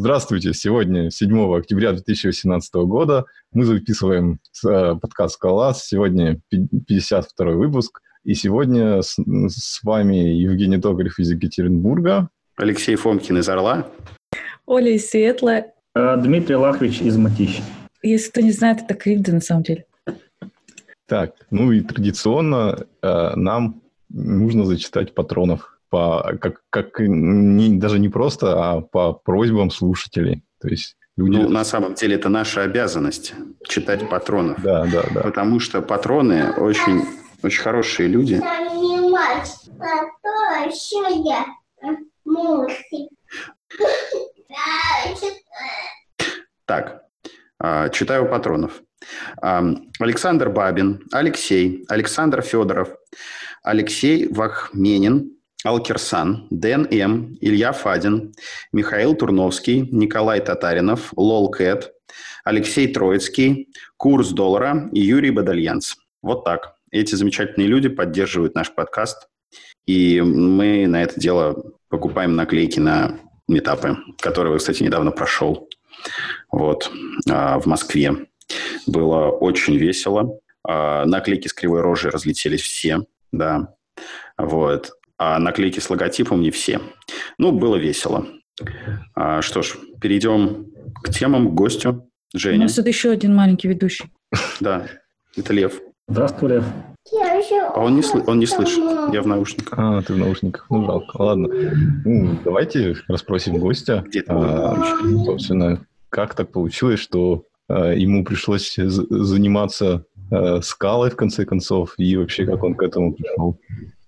Здравствуйте. Сегодня 7 октября 2018 года. Мы записываем э, подкаст «Скалас». Сегодня 52 выпуск. И сегодня с, с вами Евгений Токарев из Екатеринбурга. Алексей Фомкин из Орла. Оля из Светла. Э, Дмитрий Лахович из Матища. Если кто не знает, это Кривда на самом деле. Так, ну и традиционно э, нам нужно зачитать патронов по, как, как не, даже не просто, а по просьбам слушателей. То есть люди... Ну, на самом деле это наша обязанность читать патронов. Да, да, да. Потому что патроны очень, очень хорошие люди. Так, а, читаю патронов. Александр Бабин, Алексей, Александр Федоров, Алексей Вахменин, Алкерсан, Дэн М., Илья Фадин, Михаил Турновский, Николай Татаринов, Лол Кэт, Алексей Троицкий, Курс доллара и Юрий Бадальянц. Вот так. Эти замечательные люди поддерживают наш подкаст, и мы на это дело покупаем наклейки на метапы, которые, кстати, недавно прошел вот, а, в Москве. Было очень весело. А, наклейки с кривой рожей разлетелись все, да. Вот а наклейки с логотипом не все. Ну, было весело. А, что ж, перейдем к темам, к гостю. Женя. У нас тут еще один маленький ведущий. Да, это Лев. Здравствуй, Лев. А он не, сл- он не слышит. Я в наушниках. А, ты в наушниках. Ну, жалко. Ладно. Ну, давайте расспросим гостя. Где а, собственно, как так получилось, что а, ему пришлось заниматься а, скалой, в конце концов, и вообще, как он к этому пришел?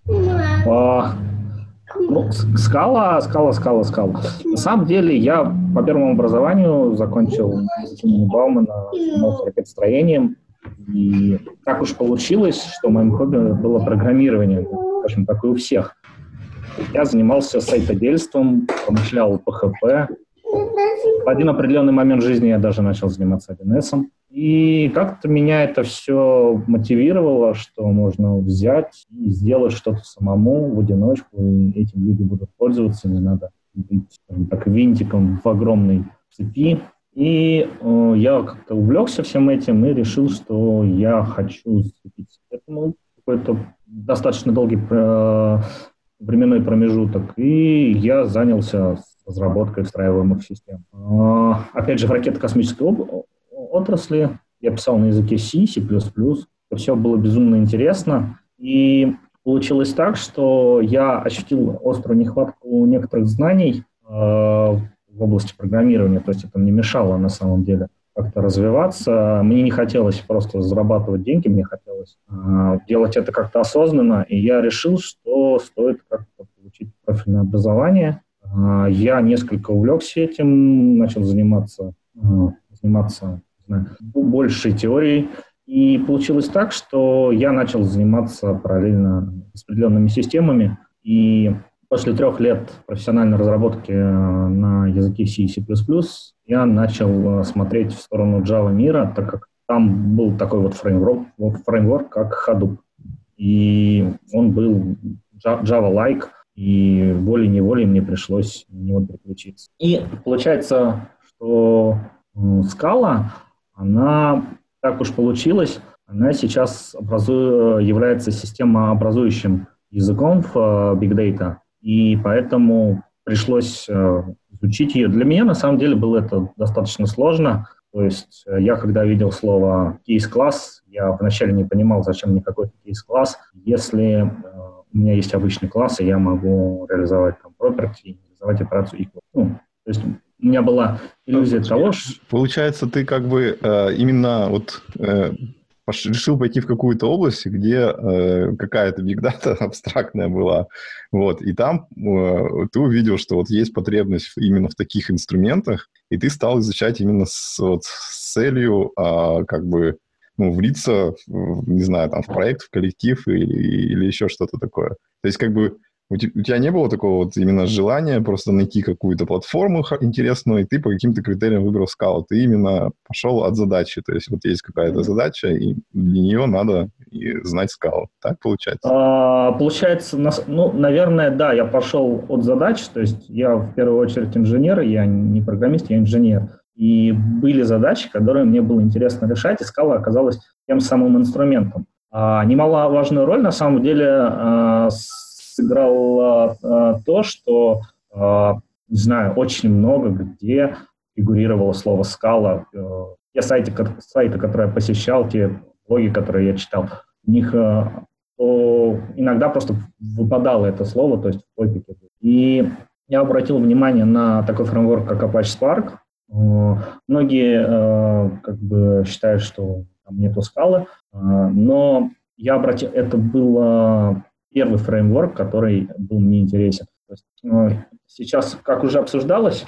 А, ну, скала, скала, скала, скала. На самом деле я по первому образованию закончил институт Баумана, ракетостроением. И так уж получилось, что моим хобби было программирование, общем, так и у всех. Я занимался сайтодельством, помышлял PHP. В один определенный момент жизни я даже начал заниматься 1С. И как-то меня это все мотивировало, что можно взять и сделать что-то самому в одиночку, и этим люди будут пользоваться, не надо быть так винтиком в огромной цепи. И э, я как-то увлекся всем этим и решил, что я хочу зацепиться этому какой-то достаточно долгий э, временной промежуток, и я занялся разработкой встраиваемых систем. Э, опять же, в ракетно-космической отрасли. Я писал на языке C, C++. Это все было безумно интересно. И получилось так, что я ощутил острую нехватку некоторых знаний э, в области программирования. То есть это мне мешало на самом деле как-то развиваться. Мне не хотелось просто зарабатывать деньги, мне хотелось э, делать это как-то осознанно. И я решил, что стоит как-то получить профильное образование. Э, я несколько увлекся этим, начал заниматься, э, заниматься знаю, большей теорией. И получилось так, что я начал заниматься параллельно распределенными системами. И после трех лет профессиональной разработки э, на языке C и C++, я начал э, смотреть в сторону Java мира, так как там был такой вот фреймворк, фреймворк как Hadoop. И он был Java-like, и волей-неволей мне пришлось на него переключиться. И получается, что Scala она, так уж получилось, она сейчас образу, является системообразующим языком в uh, Big Data, и поэтому пришлось uh, изучить ее. Для меня, на самом деле, было это достаточно сложно. То есть э, я, когда видел слово кейс-класс, я вначале не понимал, зачем мне какой-то кейс-класс, если у меня есть обычный класс, и я могу реализовать там property, реализовать операцию equal. Ну, то есть у меня была иллюзия ну, того, что... Получается, ты как бы э, именно вот э, решил пойти в какую-то область, где э, какая-то бигдата абстрактная была, вот, и там э, ты увидел, что вот есть потребность именно в таких инструментах, и ты стал изучать именно с, вот, с целью э, как бы ну, влиться, в, не знаю, там, в проект, в коллектив или, или еще что-то такое. То есть как бы у тебя не было такого вот именно желания просто найти какую-то платформу интересную, и ты по каким-то критериям выбрал скалу. Ты именно пошел от задачи. То есть вот есть какая-то задача, и для нее надо знать скалу. Так получается? А, получается, ну, наверное, да, я пошел от задач. То есть я в первую очередь инженер, я не программист, я инженер. И были задачи, которые мне было интересно решать, и скала оказалась тем самым инструментом. А, немаловажную роль, на самом деле, а, сыграло а, то, что, а, не знаю, очень много где фигурировало слово «скала». Э, те сайты, сайты, которые я посещал, те блоги, которые я читал, в них э, то иногда просто выпадало это слово, то есть в топике. И я обратил внимание на такой фреймворк, как Apache Spark. Э, многие как бы считают, что там нету скалы, но я обратил, это было первый фреймворк, который был мне интересен. То есть, ну, сейчас, как уже обсуждалось,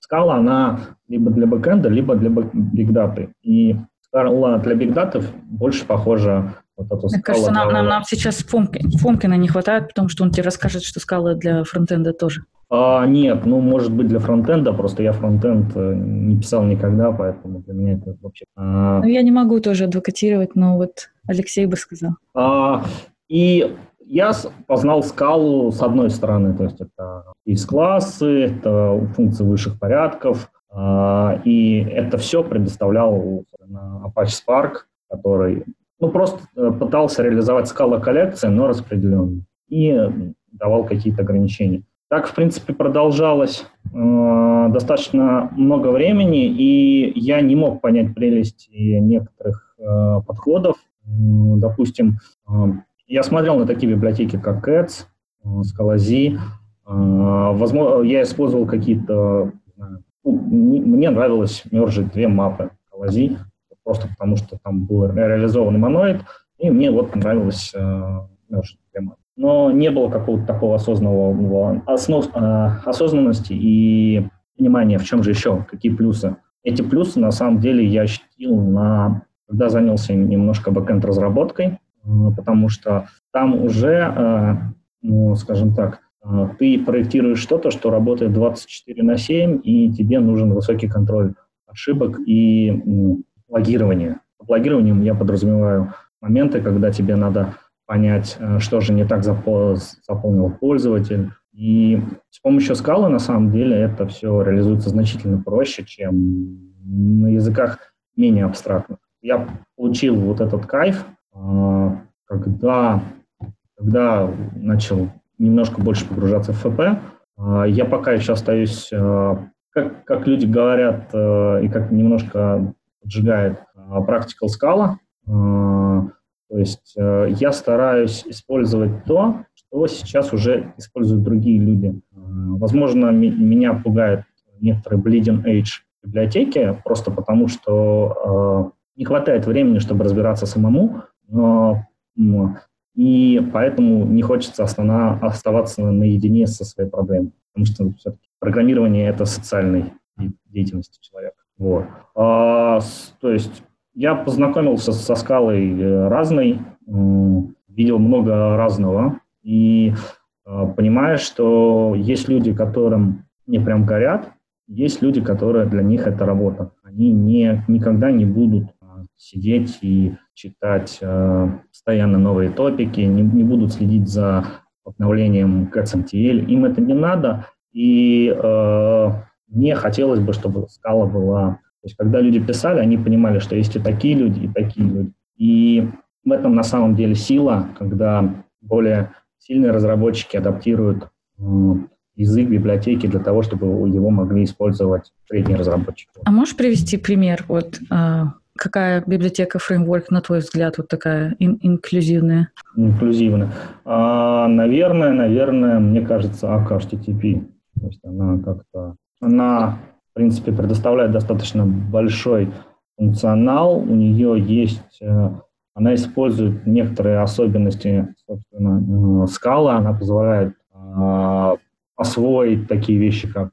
скала, она либо для бэкэнда, либо для бигдаты. И скала для бигдатов больше похожа вот эту Мне кажется, нам, нам, нам сейчас Фомки, Фомкина не хватает, потому что он тебе расскажет, что скала для фронтенда тоже. А, нет, ну, может быть, для фронтенда, просто я фронтенд э, не писал никогда, поэтому для меня это вообще... А... Ну, я не могу тоже адвокатировать, но вот Алексей бы сказал. А, и я познал скалу с одной стороны, то есть это из классы, это функции высших порядков, а, и это все предоставлял Apache Spark, который ну, просто э, пытался реализовать скала коллекции, но распределенную, и давал какие-то ограничения. Так, в принципе, продолжалось э, достаточно много времени, и я не мог понять прелести некоторых э, подходов. Допустим, э, я смотрел на такие библиотеки, как Cats, э, Scalaz. Э, возможно, я использовал какие-то... Ну, мне нравилось мержить две мапы Scalaz, просто потому что там был реализованный моноид, и мне вот нравилось э, мержить две мапы. Но не было какого-то такого осознанного основ, осознанности и понимания, в чем же еще, какие плюсы. Эти плюсы, на самом деле, я ощутил, на, когда занялся немножко бэкенд разработкой потому что там уже, э, ну, скажем так, э, ты проектируешь что-то, что работает 24 на 7, и тебе нужен высокий контроль ошибок и логирование. Под логированием я подразумеваю моменты, когда тебе надо понять, э, что же не так заполнил пользователь. И с помощью скалы, на самом деле, это все реализуется значительно проще, чем на языках менее абстрактных. Я получил вот этот кайф когда, когда начал немножко больше погружаться в ФП, а, я пока еще остаюсь, а, как, как люди говорят, и как немножко поджигает practical скала. То есть я стараюсь использовать то, что сейчас уже используют другие люди. Возможно, меня пугает некоторые bleeding edge библиотеки, просто потому что не хватает времени, чтобы разбираться самому, и поэтому не хочется основна, оставаться наедине со своей проблемой, потому что все-таки программирование – это социальной деятельности человека. Вот. А, то есть я познакомился со скалой э, разной, видел много разного, и а, понимаю, что есть люди, которым не прям горят, есть люди, которые для них это работа. Они не, никогда не будут сидеть и читать э, постоянно новые топики, не, не будут следить за обновлением CATS-MTL. Им это не надо, и э, мне хотелось бы, чтобы скала была... То есть, когда люди писали, они понимали, что есть и такие люди, и такие люди. И в этом на самом деле сила, когда более сильные разработчики адаптируют э, язык библиотеки для того, чтобы его могли использовать средние разработчики. А можешь привести пример вот э, Какая библиотека, фреймворк, на твой взгляд, вот такая ин- инклюзивная? Инклюзивная. А, наверное, наверное, мне кажется, HTTP. То есть она как-то, она, в принципе, предоставляет достаточно большой функционал. У нее есть, э, она использует некоторые особенности, собственно, скала. Она позволяет а, освоить такие вещи, как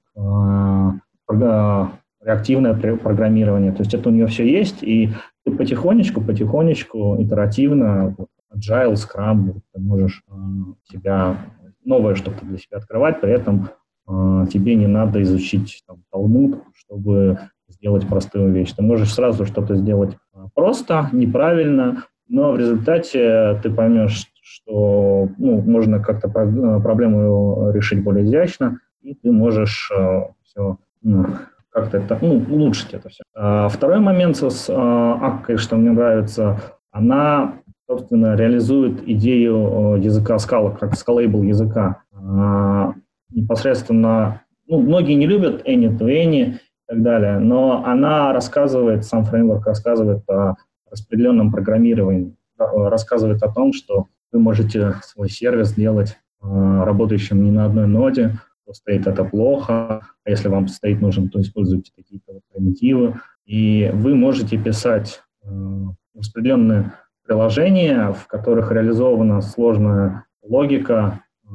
реактивное программирование. То есть это у нее все есть, и ты потихонечку, потихонечку, итеративно, вот, agile, scrum, ты можешь э, себя новое что-то для себя открывать, при этом э, тебе не надо изучить там, Талмуд, чтобы сделать простую вещь. Ты можешь сразу что-то сделать просто, неправильно, но в результате ты поймешь, что ну, можно как-то проблему решить более изящно, и ты можешь э, все ну, как-то это, ну, улучшить это все. А второй момент с э, Аккой, что мне нравится, она, собственно, реализует идею языка Scala, как scalable языка. А, непосредственно, ну, многие не любят any to any и так далее, но она рассказывает, сам фреймворк рассказывает о распределенном программировании, рассказывает о том, что вы можете свой сервис делать работающим не на одной ноде, стоит это плохо, а если вам стоит нужен, то используйте какие-то вот примитивы. И вы можете писать э, распределенные приложения, в которых реализована сложная логика, э,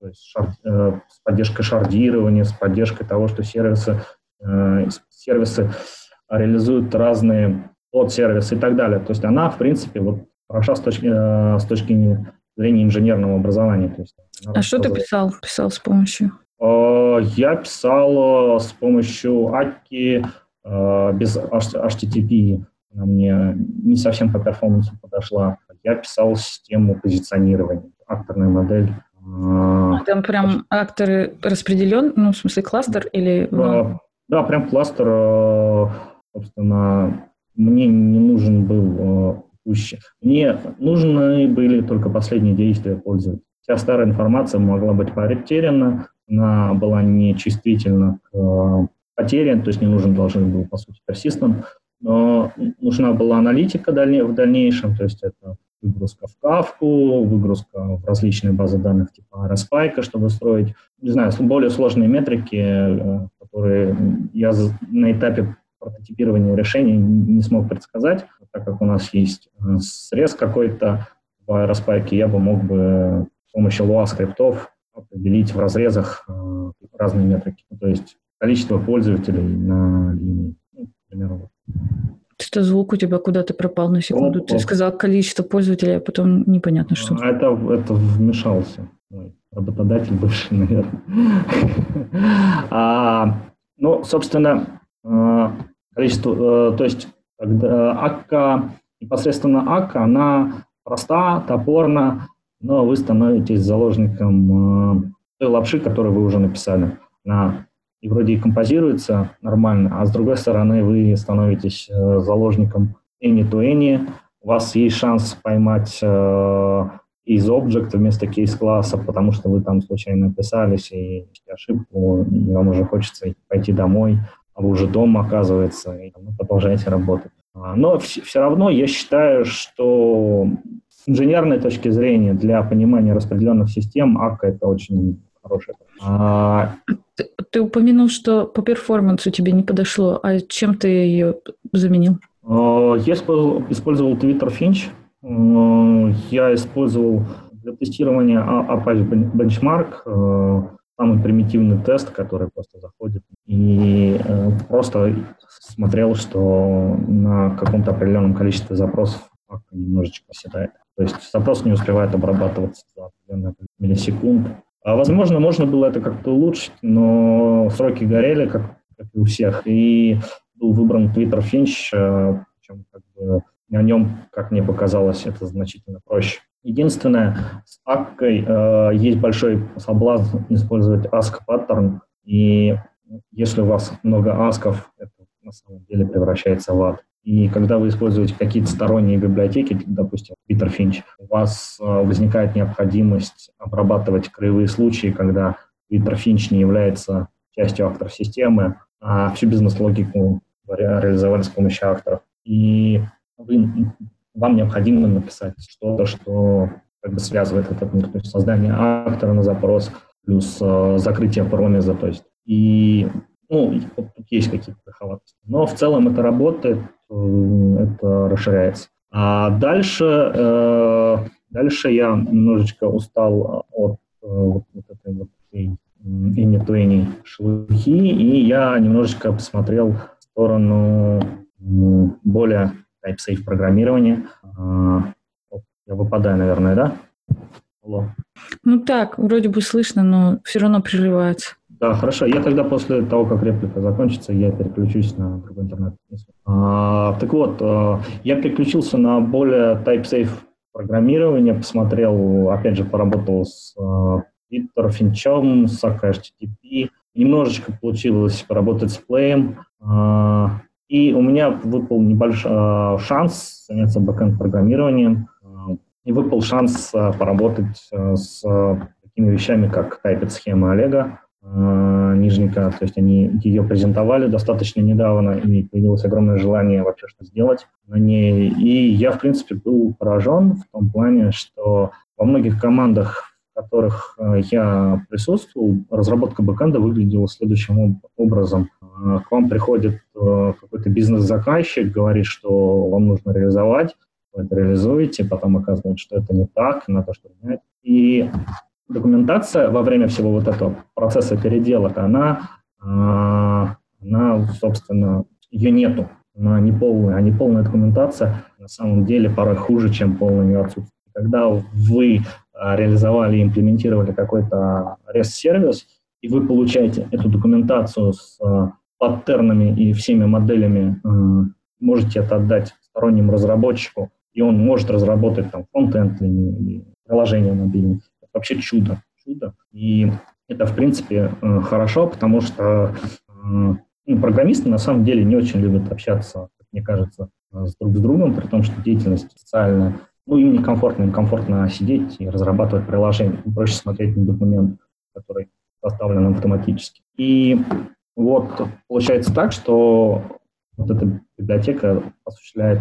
то есть шар, э, с поддержкой шардирования, с поддержкой того, что сервисы, э, сервисы реализуют разные под-сервисы и так далее. То есть она, в принципе, вот хороша с точки, э, с точки зрения инженерного образования. То есть а что ты писал? Писал с помощью? Э, я писал э, с помощью Аки э, без HTTP. Она мне не совсем по перформансу подошла. Я писал систему позиционирования, акторная модель. А там прям акторы распределен, ну, в смысле, кластер или... Да, да прям кластер, собственно, мне не нужен был Мне нужны были только последние действия пользователя. Вся старая информация могла быть потеряна, она была не чувствительна к э, потере, то есть не нужен должен был, по сути, персистент, но нужна была аналитика в дальнейшем, то есть это выгрузка в кавку, выгрузка в различные базы данных типа RSPike, чтобы строить, не знаю, более сложные метрики, э, которые я на этапе прототипирования решений не смог предсказать, так как у нас есть э, срез какой-то в RSPike, я бы мог бы с помощью Lua скриптов определить в разрезах э, разные метрики. Ну, то есть количество пользователей на линии. Ну, примерно. Что звук у тебя куда-то пропал на секунду? Оп, Ты сказал количество пользователей, а потом непонятно, что. А это, это вмешался мой работодатель бывший, наверное. а, ну, собственно, э, количество, э, то есть когда АККА, непосредственно АККА, она проста, топорна, но вы становитесь заложником э, той лапши, которую вы уже написали. Она и вроде и композируется нормально, а с другой стороны вы становитесь э, заложником any-to-any. У вас есть шанс поймать э, из объект вместо кейс-класса, потому что вы там случайно написались и ошибку, и вам уже хочется пойти домой, а вы уже дома, оказывается, и вы продолжаете работать. А, но все равно я считаю, что инженерной точки зрения, для понимания распределенных систем, АККА – это очень хорошая. А... Ты, ты упомянул, что по перформансу тебе не подошло, а чем ты ее заменил? А, я использовал, Twitter Finch. А, я использовал для тестирования Apache Benchmark а, самый примитивный тест, который просто заходит и э, просто смотрел, что на каком-то определенном количестве запросов немножечко оседает. То есть запрос не успевает обрабатываться за определенные миллисекунд. А, возможно, можно было это как-то улучшить, но сроки горели, как, как и у всех. И был выбран Twitter Finch, э, причем как бы на нем, как мне показалось, это значительно проще. Единственное, с аккой э, есть большой соблазн использовать ask pattern, и если у вас много асков, это на самом деле превращается в ад. И когда вы используете какие-то сторонние библиотеки, допустим, Питер Финч, у вас э, возникает необходимость обрабатывать краевые случаи, когда Питер Финч не является частью акторов системы, а всю бизнес-логику реализовали с помощью акторов. И вы, вам необходимо написать что-то, что как бы связывает этот мир. То есть создание актора на запрос плюс э, закрытие промеза. То есть и ну, тут есть какие-то приховатости. Но в целом это работает, э, это расширяется. А дальше, э, дальше я немножечко устал от э, вот, вот этой вот any шелухи, и я немножечко посмотрел в сторону более type-safe программирования. Я выпадаю, наверное, да? Алло. Ну так, вроде бы слышно, но все равно прерывается. Да, хорошо. Я тогда после того, как реплика закончится, я переключусь на другой интернет. А, так вот, а, я переключился на более type-safe программирование, посмотрел, опять же, поработал с Twitter, Финчом, с HTTP. Немножечко получилось поработать с Play. А, и у меня выпал небольшой а, шанс заняться бэкэнд-программированием. И выпал шанс поработать с такими вещами, как тайпет-схема Олега. Э, Нижника, то есть они ее презентовали достаточно недавно, и появилось огромное желание вообще что сделать на ней. И я, в принципе, был поражен в том плане, что во многих командах, в которых э, я присутствовал, разработка бэкэнда выглядела следующим образом. Э, к вам приходит какой-то бизнес-заказчик, говорит, что вам нужно реализовать, вы это реализуете, потом оказывается, что это не так, надо что-то менять. И документация во время всего вот этого процесса переделок, она, а, она собственно, ее нету. Она не полная, а не полная документация на самом деле порой хуже, чем полная ее отсутствие. Когда вы а, реализовали имплементировали какой-то REST-сервис, и вы получаете эту документацию с а, паттернами и всеми моделями, можете это отдать стороннему разработчику, и он может разработать там фронтенд или приложение мобильное вообще чудо. чудо. И это, в принципе, э, хорошо, потому что э, ну, программисты на самом деле не очень любят общаться, как мне кажется, с друг с другом, при том, что деятельность социальная, ну, им некомфортно, им комфортно сидеть и разрабатывать приложение. Им проще смотреть на документ, который составлен автоматически. И вот получается так, что вот эта библиотека осуществляет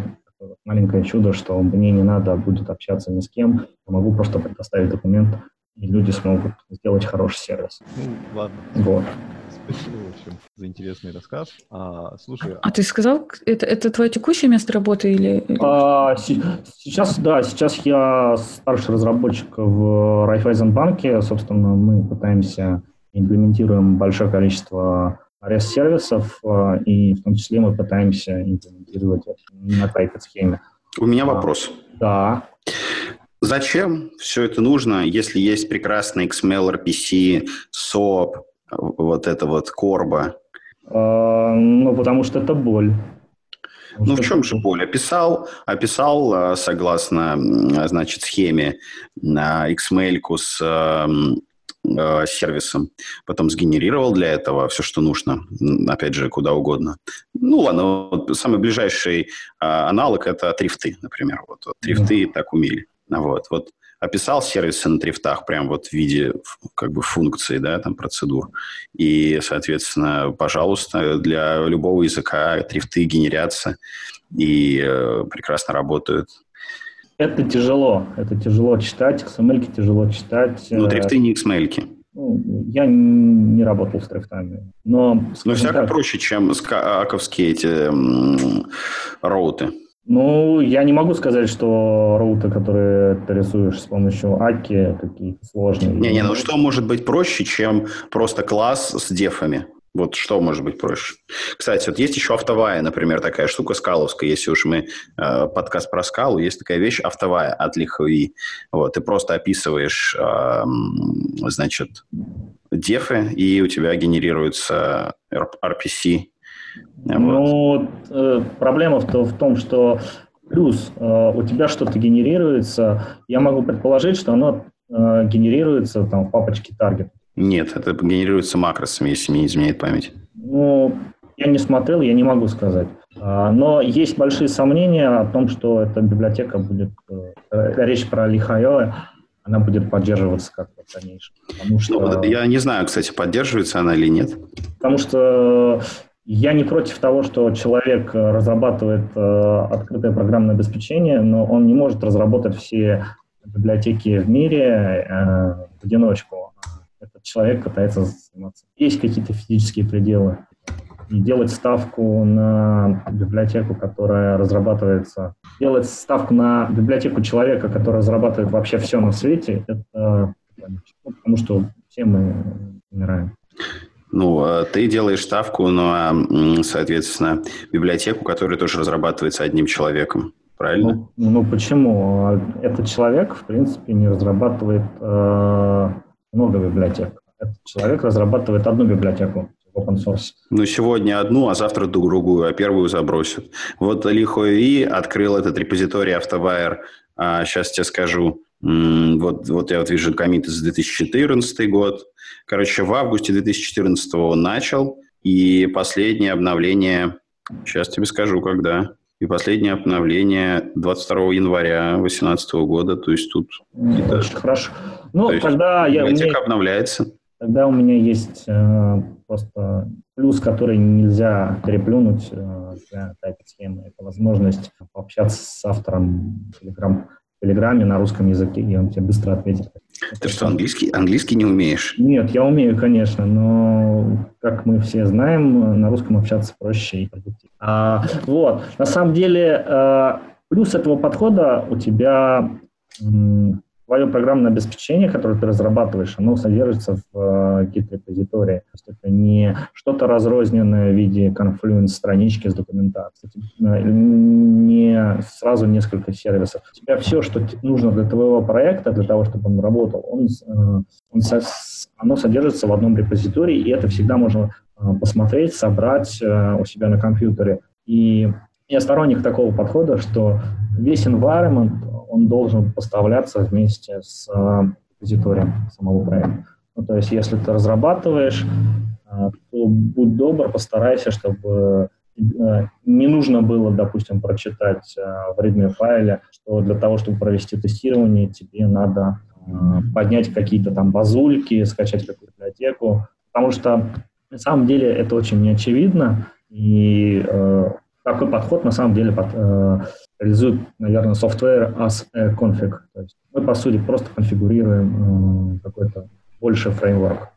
маленькое чудо, что мне не надо будет общаться ни с кем, я могу просто предоставить документ, и люди смогут сделать хороший сервис. Ну, ладно. Вот. Спасибо, в общем, за интересный рассказ. А, слушай... А ты сказал, это, это твое текущее место работы или... А, сейчас, да, сейчас я старший разработчик в Райфайзенбанке. Собственно, мы пытаемся имплементируем большое количество REST-сервисов, а, и в том числе мы пытаемся имплементировать на typed схеме. У меня вопрос. Да. Зачем все это нужно, если есть прекрасный XML, RPC, SOAP, вот это вот Корба? А, ну, потому что это боль. Ну, в чем же боль? Описал, описал а, согласно, значит, схеме XML с э, сервисом, потом сгенерировал для этого все, что нужно, опять же, куда угодно. Ну, ладно, вот самый ближайший э, аналог – это трифты, например. Вот, вот трифты mm-hmm. так умели. Вот, вот описал сервисы на трифтах прям вот в виде как бы функции, да, там процедур. И, соответственно, пожалуйста, для любого языка трифты генерятся и э, прекрасно работают. Это тяжело. Это тяжело читать. XML тяжело читать. Ну, трифты не XML. Ну, я не работал с трифтами. Но, Но всяко так, проще, чем аковские эти роуты. Ну, я не могу сказать, что роуты, которые ты рисуешь с помощью Аки, какие-то сложные. Не-не, ну что может быть проще, чем просто класс с дефами? Вот что может быть проще? Кстати, вот есть еще автовая, например, такая штука скаловская. Если уж мы э, подкаст про скалу, есть такая вещь автовая от лихови. Вот, ты просто описываешь, э, значит, дефы, и у тебя генерируется RPC. Ну, э, проблема в, в том, что плюс э, у тебя что-то генерируется, я могу предположить, что оно э, генерируется там в папочке target. Нет, это генерируется макросами, если мне не изменяет память. Ну, я не смотрел, я не могу сказать. А, но есть большие сомнения о том, что эта библиотека будет, э, речь про Лихайо, она будет поддерживаться как-то в дальнейшем. Потому что, ну, я не знаю, кстати, поддерживается она или нет. Потому что я не против того, что человек разрабатывает э, открытое программное обеспечение, но он не может разработать все библиотеки в мире э, в одиночку этот человек пытается заниматься. Есть какие-то физические пределы. И делать ставку на библиотеку, которая разрабатывается, делать ставку на библиотеку человека, который разрабатывает вообще все на свете, это ну, потому что все мы умираем. Ну, а ты делаешь ставку на, соответственно, библиотеку, которая тоже разрабатывается одним человеком. правильно? Ну, ну почему? Этот человек, в принципе, не разрабатывает э, много библиотек. Этот человек разрабатывает одну библиотеку open source. Ну, сегодня одну, а завтра другую, а первую забросят. Вот Ли Хуэи открыл этот репозиторий Автовайер, а, сейчас тебе скажу, вот, вот я вот вижу комит за 2014 год. Короче, в августе 2014 он начал, и последнее обновление, сейчас тебе скажу, когда. И последнее обновление 22 января 2018 года, то есть тут... Очень хорошо. Ну, тогда я... Библиотека меня... обновляется. Тогда у меня есть э, просто плюс, который нельзя переплюнуть э, для тайп-схемы. Это возможность пообщаться с автором Telegram Телеграме на русском языке, и он тебе быстро ответит. Ты что, английский, английский не умеешь? Нет, я умею, конечно, но, как мы все знаем, на русском общаться проще и продуктивнее. А, вот, на самом деле, а, плюс этого подхода у тебя твое программное обеспечение, которое ты разрабатываешь, оно содержится в э, Git-репозитории. То есть это не что-то разрозненное в виде Confluence странички с документацией, э, не сразу несколько сервисов. У тебя все, что нужно для твоего проекта, для того, чтобы он работал, он, э, он, оно содержится в одном репозитории, и это всегда можно посмотреть, собрать у себя на компьютере. И я сторонник такого подхода, что весь environment, он должен поставляться вместе с э, репозиторием самого проекта. Ну, то есть, если ты разрабатываешь, э, то будь добр, постарайся, чтобы э, не нужно было, допустим, прочитать в readme файле, что для того, чтобы провести тестирование, тебе надо поднять какие-то там базульки, скачать какую-то библиотеку, потому что на самом деле это очень неочевидно, и такой подход на самом деле под, э, реализует, наверное, software as a config. То есть мы, по сути, просто конфигурируем э, какой-то больше фреймворк.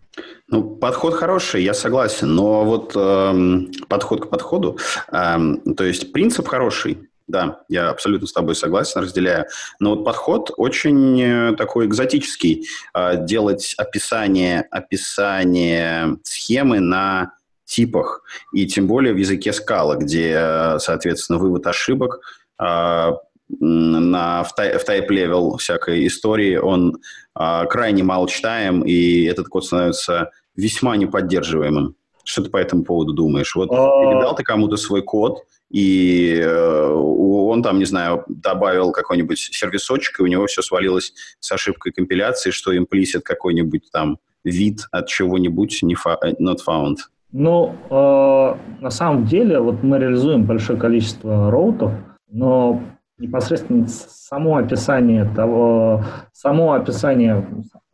Ну, подход хороший, я согласен, но вот э, подход к подходу, э, то есть принцип хороший, да, я абсолютно с тобой согласен, разделяю. Но вот подход очень э, такой экзотический. Э, делать описание, описание схемы на типах, и тем более в языке скала, где, соответственно, вывод ошибок а, на, в, тай, в type-level всякой истории, он а, крайне мало читаем, и этот код становится весьма неподдерживаемым. Что ты по этому поводу думаешь? Вот а. передал ты кому-то свой код, и э, он там, не знаю, добавил какой-нибудь сервисочек, и у него все свалилось с ошибкой компиляции, что имплисит какой-нибудь там вид от чего-нибудь не not found. Ну, э, на самом деле, вот мы реализуем большое количество роутов, но непосредственно само описание того, само описание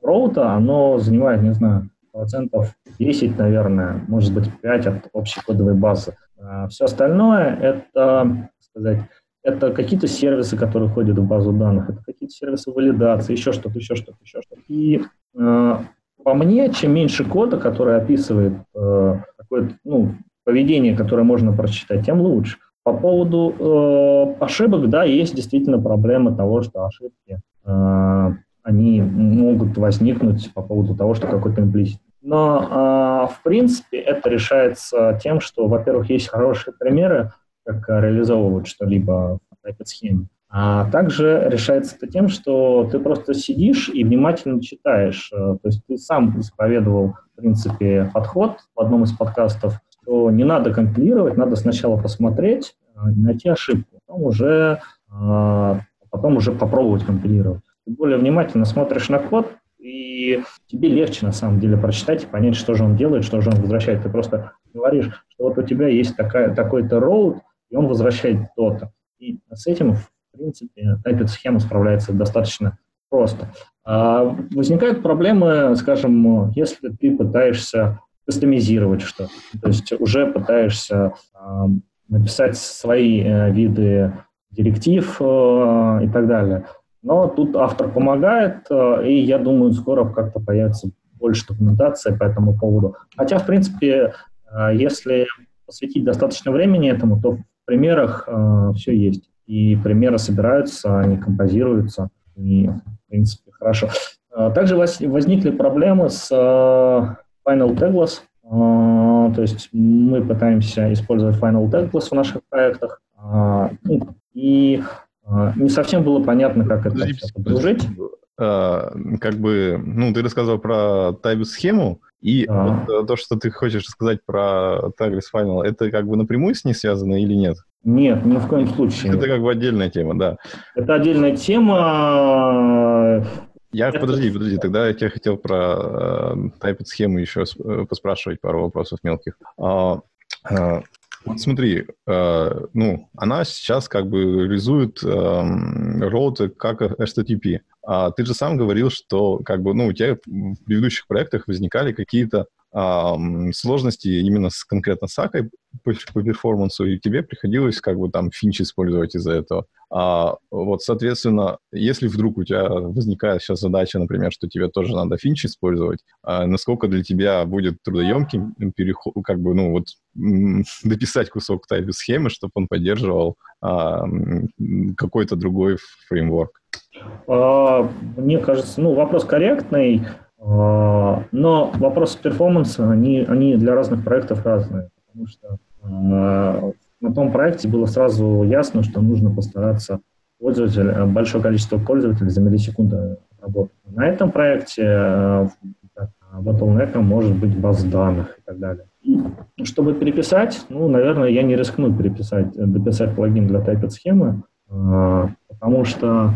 роута, оно занимает, не знаю, процентов 10, наверное, может быть 5 от общей кодовой базы. А все остальное это, сказать, это какие-то сервисы, которые ходят в базу данных, это какие-то сервисы валидации, еще что-то, еще что-то, еще что-то. И э, по мне, чем меньше кода, который описывает э, какое ну, поведение, которое можно прочитать, тем лучше. По поводу э, ошибок, да, есть действительно проблема того, что ошибки, э, они могут возникнуть по поводу того, что какой-то имплисит. Но, э, в принципе, это решается тем, что, во-первых, есть хорошие примеры, как реализовывать что-либо в этой схеме. А также решается это тем, что ты просто сидишь и внимательно читаешь. Э, то есть ты сам исповедовал, в принципе, подход в одном из подкастов, что не надо компилировать, надо сначала посмотреть, э, найти ошибку, потом уже, э, потом уже попробовать компилировать. Ты более внимательно смотришь на код, и тебе легче на самом деле прочитать и понять, что же он делает, что же он возвращает. Ты просто говоришь, что вот у тебя есть такая, такой-то роут, и он возвращает то-то. И с этим принципе, эта схема справляется достаточно просто. А возникают проблемы, скажем, если ты пытаешься кастомизировать что-то, то есть уже пытаешься а, написать свои а, виды директив а, и так далее. Но тут автор помогает, а, и я думаю, скоро как-то появится больше документации по этому поводу. Хотя, в принципе, если посвятить достаточно времени этому, то в примерах все есть и примеры собираются, они композируются, и, в принципе, хорошо. А, также возникли проблемы с а, Final Tagless, а, то есть мы пытаемся использовать Final Tagless в наших проектах, ну, и не совсем было понятно, как это все подружить. Как бы, ну, ты рассказывал про тайб-схему, и а. вот то, что ты хочешь сказать про Tigris Final, это как бы напрямую с ней связано или нет? Нет, ни в коем случае. Это как бы отдельная тема, да. Это отдельная тема. Я, это... подожди, подожди, тогда я тебя хотел про э, тайп-схему еще э, поспрашивать пару вопросов мелких. А, а, вот смотри, э, ну, она сейчас как бы реализует э, роуты как HTTP. А ты же сам говорил, что как бы, ну, у тебя в предыдущих проектах возникали какие-то сложности именно с конкретно с АКой по, по перформансу, и тебе приходилось как бы там финч использовать из-за этого. А, вот, соответственно, если вдруг у тебя возникает сейчас задача, например, что тебе тоже надо финч использовать, а насколько для тебя будет трудоемким переход, как бы, ну, вот дописать кусок тайп-схемы, чтобы он поддерживал а, какой-то другой фреймворк? А, мне кажется, ну, вопрос корректный. А, но вопросы перформанса, они, они для разных проектов разные, потому что а, на том проекте было сразу ясно, что нужно постараться пользователь, большое количество пользователей за миллисекунды работать. На этом проекте а, bottleneck может быть баз данных и так далее. Чтобы переписать, ну, наверное, я не рискну переписать, дописать плагин для typed схемы, потому что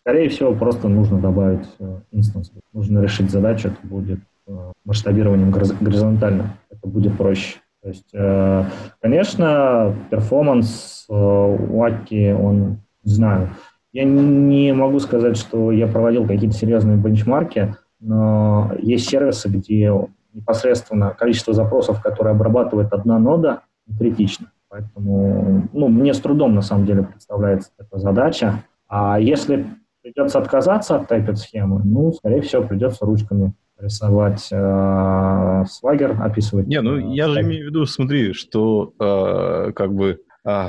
Скорее всего, просто нужно добавить э, instance. Нужно решить задачу, это будет э, масштабированием горизонтально. Это будет проще. То есть, э, конечно, performance у Akka, он, не знаю, я не могу сказать, что я проводил какие-то серьезные бенчмарки, но есть сервисы, где непосредственно количество запросов, которые обрабатывает одна нода, критично. Поэтому ну, мне с трудом на самом деле представляется эта задача. А если придется отказаться от тайпет-схемы, ну, скорее всего, придется ручками рисовать э, свагер, описывать. Не, ну э, я же имею в виду, смотри, что э, как бы э,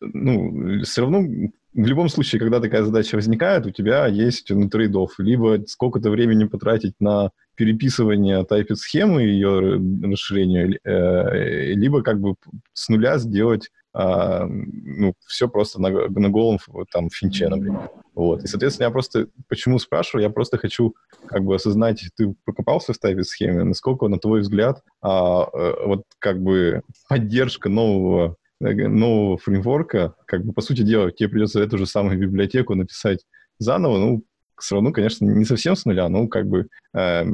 ну, все равно в любом случае, когда такая задача возникает, у тебя есть ну, трейдов. Либо сколько-то времени потратить на переписывание тайпет-схемы и ее расширение, э, либо как бы с нуля сделать а, ну, все просто на, на голом там финче, например. Вот. И, соответственно, я просто почему спрашиваю, я просто хочу как бы осознать, ты покопался в тайпе схеме, насколько, на твой взгляд, а, э, вот как бы поддержка нового э, нового фреймворка, как бы, по сути дела, тебе придется эту же самую библиотеку написать заново, ну, все равно, конечно, не совсем с нуля, но как бы э,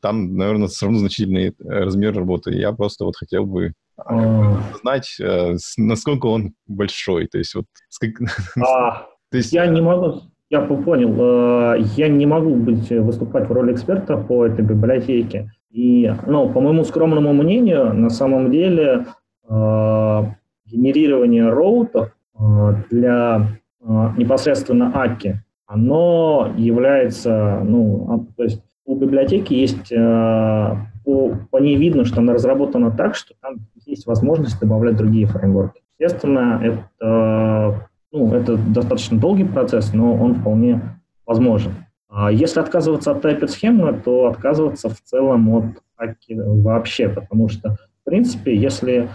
там, наверное, все равно значительный размер работы. Я просто вот хотел бы знать, э, насколько он большой. То есть вот... А, то есть... Я не могу... Я понял. Э, я не могу быть, выступать в роли эксперта по этой библиотеке. И, ну, по моему скромному мнению, на самом деле э, генерирование роутов для непосредственно Аки, оно является, ну, а, то есть у библиотеки есть, по, по ней видно, что она разработана так, что там есть возможность добавлять другие фреймворки. Естественно, это, ну, это достаточно долгий процесс, но он вполне возможен. А если отказываться от typed схемы, то отказываться в целом от аки вообще, потому что, в принципе, если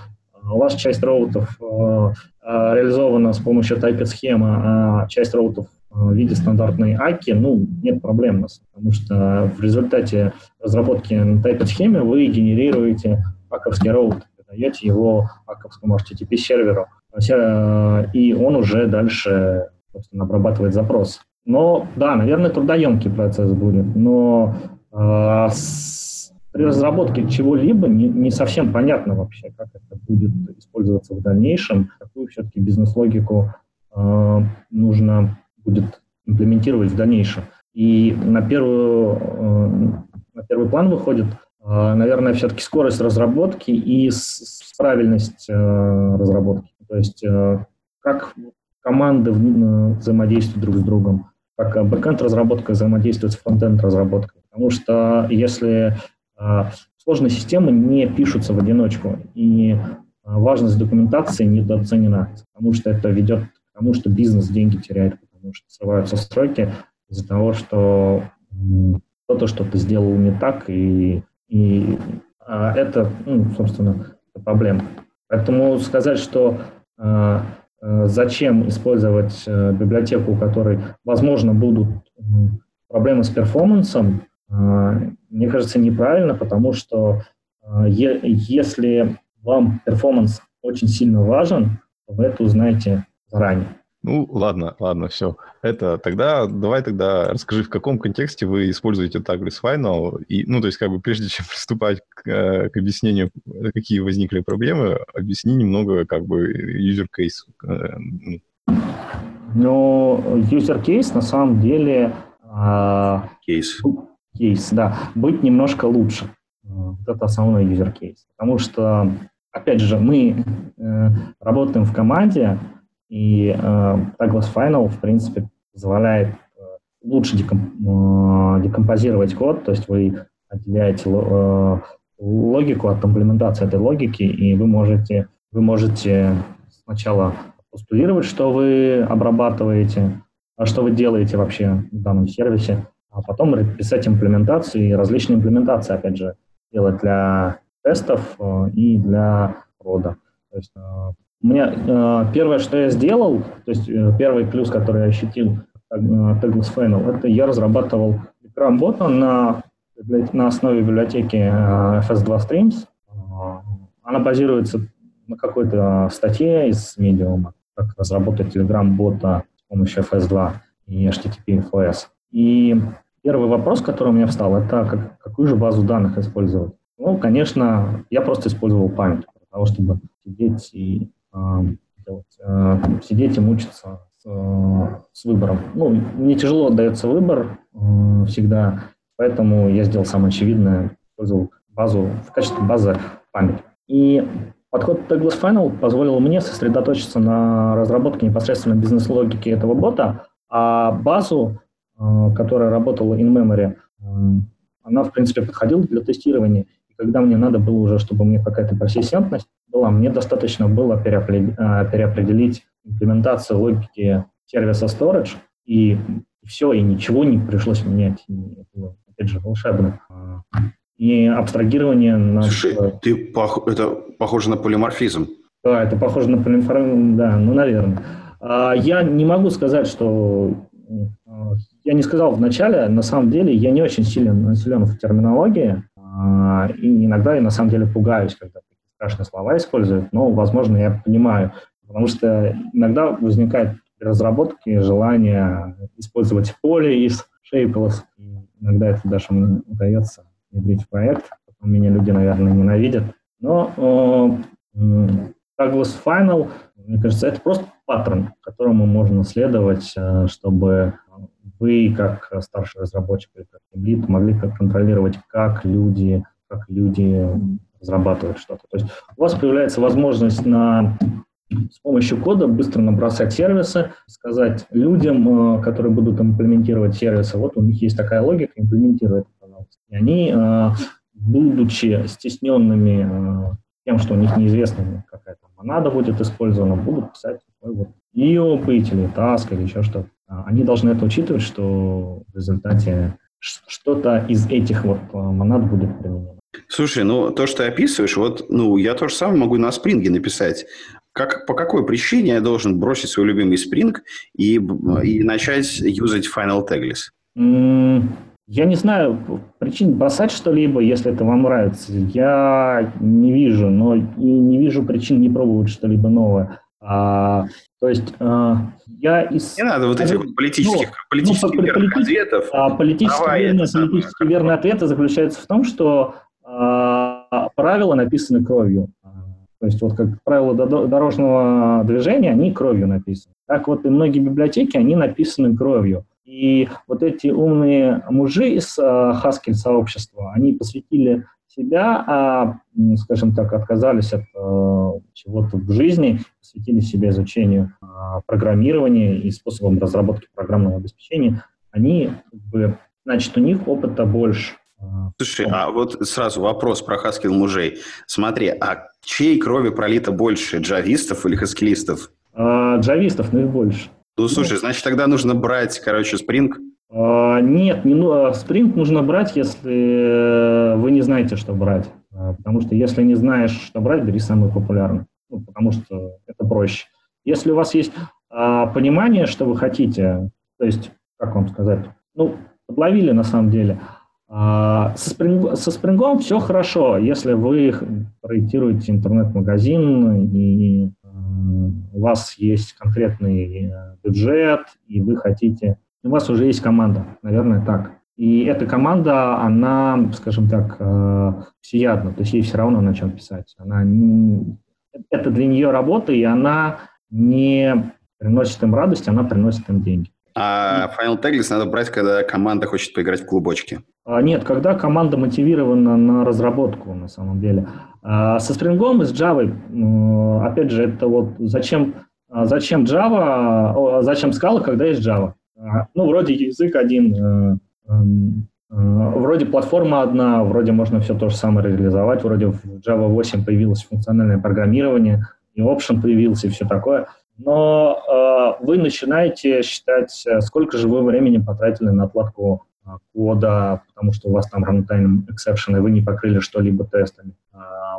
у вас часть роутов э, э, реализована с помощью typed схемы, а часть роутов в виде стандартной аки, ну, нет проблем, потому что в результате разработки на typed схеме вы генерируете аковский роут даете его аковскому HTTP-серверу, э, и он уже дальше собственно, обрабатывает запрос. Но, да, наверное, трудоемкий процесс будет, но э, с, при разработке чего-либо не, не совсем понятно вообще, как это будет использоваться в дальнейшем, какую все-таки бизнес-логику э, нужно будет имплементировать в дальнейшем. И на, первую, э, на первый план выходит наверное, все-таки скорость разработки и правильность э, разработки. То есть э, как команды э, взаимодействуют друг с другом, как бэкэнд-разработка взаимодействует с фронтенд-разработкой. Потому что если сложные системы не пишутся в одиночку, и важность документации недооценена, потому что это ведет к тому, что бизнес деньги теряет, потому что срываются сроки из-за того, что кто-то что-то сделал не так, и и а, это, ну, собственно, проблема. Поэтому сказать, что а, зачем использовать библиотеку, у которой, возможно, будут проблемы с перформансом, мне кажется, неправильно, потому что если вам перформанс очень сильно важен, вы это узнаете заранее. Ну, ладно, ладно, все. Это тогда, давай тогда расскажи, в каком контексте вы используете Tagless Final, и, ну, то есть, как бы, прежде чем приступать к, э, к объяснению, какие возникли проблемы, объясни немного, как бы, user case. Э, ну, user case, на самом деле... Кейс. Кейс, да. Быть немножко лучше. Вот это основной user case. Потому что, опять же, мы э, работаем в команде, и э, Douglas Final, в принципе, позволяет э, лучше деком, э, декомпозировать код, то есть вы отделяете э, логику от имплементации этой логики, и вы можете, вы можете сначала постулировать, что вы обрабатываете, а что вы делаете вообще в данном сервисе, а потом писать имплементацию и различные имплементации, опять же, делать для тестов и для рода. То есть меня э, первое, что я сделал, то есть э, первый плюс, который я ощутил э, Tagless Final, это я разрабатывал Gram-бота на, на основе библиотеки э, FS2 Streams. Э, она базируется на какой-то статье из Medium, как разработать Telegram-бота с помощью FS2 и HTTP FS. И первый вопрос, который у меня встал, это как, какую же базу данных использовать. Ну, конечно, я просто использовал память для того, чтобы сидеть и делать, э, сидеть и мучиться с, э, с выбором. Ну, мне тяжело отдается выбор э, всегда, поэтому я сделал самое очевидное, использовал базу в качестве базы память. И подход Douglas Final позволил мне сосредоточиться на разработке непосредственно бизнес-логики этого бота, а базу, которая работала in-memory, она, в принципе, подходила для тестирования. И когда мне надо было уже, чтобы мне какая-то persistentность была. Мне достаточно было а, переопределить имплементацию логики сервиса storage, и все, и ничего не пришлось менять. Это было, опять же, волшебно. И абстрагирование... На... Слушай, ты пох... это похоже на полиморфизм. Да, это похоже на полиморфизм, да, ну, наверное. А, я не могу сказать, что... А, я не сказал вначале, на самом деле я не очень силен, силен в терминологии, и иногда я на самом деле пугаюсь, когда страшные слова используют, но, возможно, я понимаю, потому что иногда возникает при разработке желание использовать поле из Shapeless. И иногда это даже мне удается внедрить в проект. Потом меня люди, наверное, ненавидят. Но э, Douglas Final, мне кажется, это просто паттерн, которому можно следовать, э, чтобы вы, как старший разработчик или как лид, могли контролировать, как люди, как люди разрабатывать что-то. То есть у вас появляется возможность на с помощью кода быстро набросать сервисы, сказать людям, э, которые будут имплементировать сервисы, вот у них есть такая логика, имплементируй это, пожалуйста. И они, э, будучи стесненными э, тем, что у них неизвестно, какая-то монада будет использована, будут писать такой вот IOP или task или еще что-то. Они должны это учитывать, что в результате что-то из этих вот монад будет применено. Слушай, ну то, что ты описываешь, вот, ну, я тоже самое могу на спринге написать. Как, по какой причине я должен бросить свой любимый спринг и, и начать юзать Final Tagless? Я не знаю причин бросать что-либо, если это вам нравится. Я не вижу, но и не вижу причин не пробовать что-либо новое. А, то есть а, я из... Не надо вот этих вот политических, ну, политических ну, верных политически, ответов. А, политически, верные, политически верные ответы заключаются в том, что правила написаны кровью. То есть вот как правила дорожного движения, они кровью написаны. Так вот и многие библиотеки, они написаны кровью. И вот эти умные мужи из Haskell сообщества, они посвятили себя, а, скажем так, отказались от э, чего-то в жизни, посвятили себя изучению э, программирования и способам разработки программного обеспечения, они, как бы, значит, у них опыта больше. Слушай, а вот сразу вопрос про Haskell мужей. Смотри, а чьей крови пролито больше, джавистов или хаскелистов? А, джавистов, ну их больше. Ну, слушай, значит, тогда нужно брать, короче, Spring? А, нет, не, ну, а Spring нужно брать, если вы не знаете, что брать. А, потому что если не знаешь, что брать, бери самый популярный. Ну, потому что это проще. Если у вас есть а, понимание, что вы хотите, то есть, как вам сказать, ну, подловили на самом деле. А, со, Spring, со Spring все хорошо, если вы проектируете интернет-магазин и а, у вас есть конкретный э, бюджет, и вы хотите... У вас уже есть команда, наверное, так. И эта команда, она, скажем так, э, всеядна, то есть ей все равно на чем писать. Она не... Это для нее работа, и она не приносит им радость, она приносит им деньги. А Final Tagless надо брать, когда команда хочет поиграть в клубочки. А, нет, когда команда мотивирована на разработку, на самом деле. А со Spring и с Java, опять же, это вот зачем, а зачем Java, зачем Scala, когда есть Java? А, ну, вроде язык один, э, э, вроде платформа одна, вроде можно все то же самое реализовать, вроде в Java 8 появилось функциональное программирование, и option появился, и все такое – но э, вы начинаете считать, э, сколько же вы времени потратили на отладку э, кода, потому что у вас там runtime exception, и вы не покрыли что-либо тестами. Э,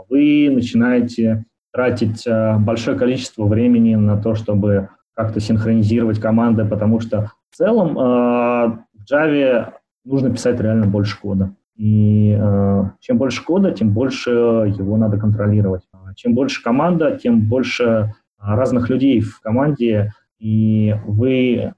вы начинаете тратить э, большое количество времени на то, чтобы как-то синхронизировать команды, потому что в целом э, в Java нужно писать реально больше кода. И э, чем больше кода, тем больше его надо контролировать. Чем больше команда, тем больше разных людей в команде, и вы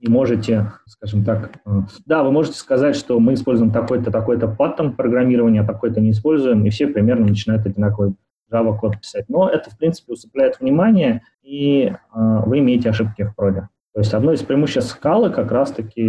и э, можете, скажем так, э, да, вы можете сказать, что мы используем такой-то, такой-то паттern программирования, а такой-то не используем, и все примерно начинают одинаковый Java код писать. Но это, в принципе, усыпляет внимание, и э, вы имеете ошибки в проде. То есть одно из преимуществ скалы как раз-таки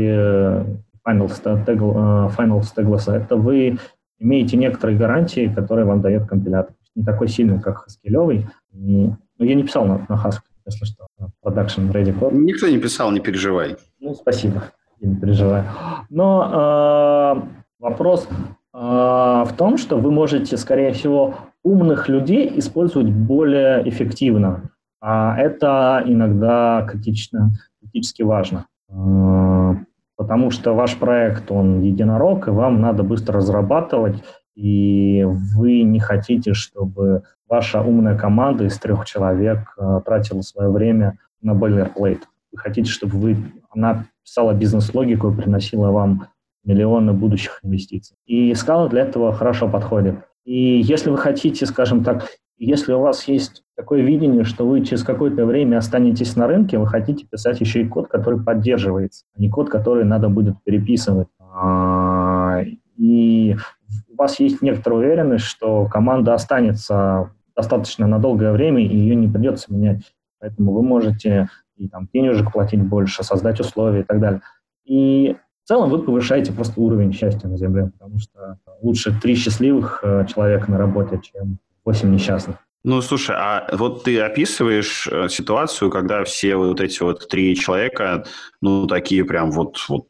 Final, Final Stagless, это вы имеете некоторые гарантии, которые вам дает компилятор. Не такой сильный, как хаскилевый, но ну, я не писал на, на Haskell, если что, production ready code. Никто не писал, не переживай. Ну, спасибо, я не переживаю. Но э, вопрос э, в том, что вы можете, скорее всего, умных людей использовать более эффективно. А это иногда критично, критически важно. Э, потому что ваш проект, он единорог, и вам надо быстро разрабатывать, и вы не хотите, чтобы ваша умная команда из трех человек э, тратила свое время на бойлерплейт. Вы хотите, чтобы вы, она писала бизнес-логику и приносила вам миллионы будущих инвестиций. И скала для этого хорошо подходит. И если вы хотите, скажем так, если у вас есть такое видение, что вы через какое-то время останетесь на рынке, вы хотите писать еще и код, который поддерживается, а не код, который надо будет переписывать. А, и у вас есть некоторая уверенность, что команда останется достаточно на долгое время, и ее не придется менять. Поэтому вы можете и там денежек платить больше, создать условия и так далее. И в целом вы повышаете просто уровень счастья на Земле, потому что лучше три счастливых э, человека на работе, чем восемь несчастных. Ну, слушай, а вот ты описываешь э, ситуацию, когда все вот эти вот три человека, ну, такие прям вот, вот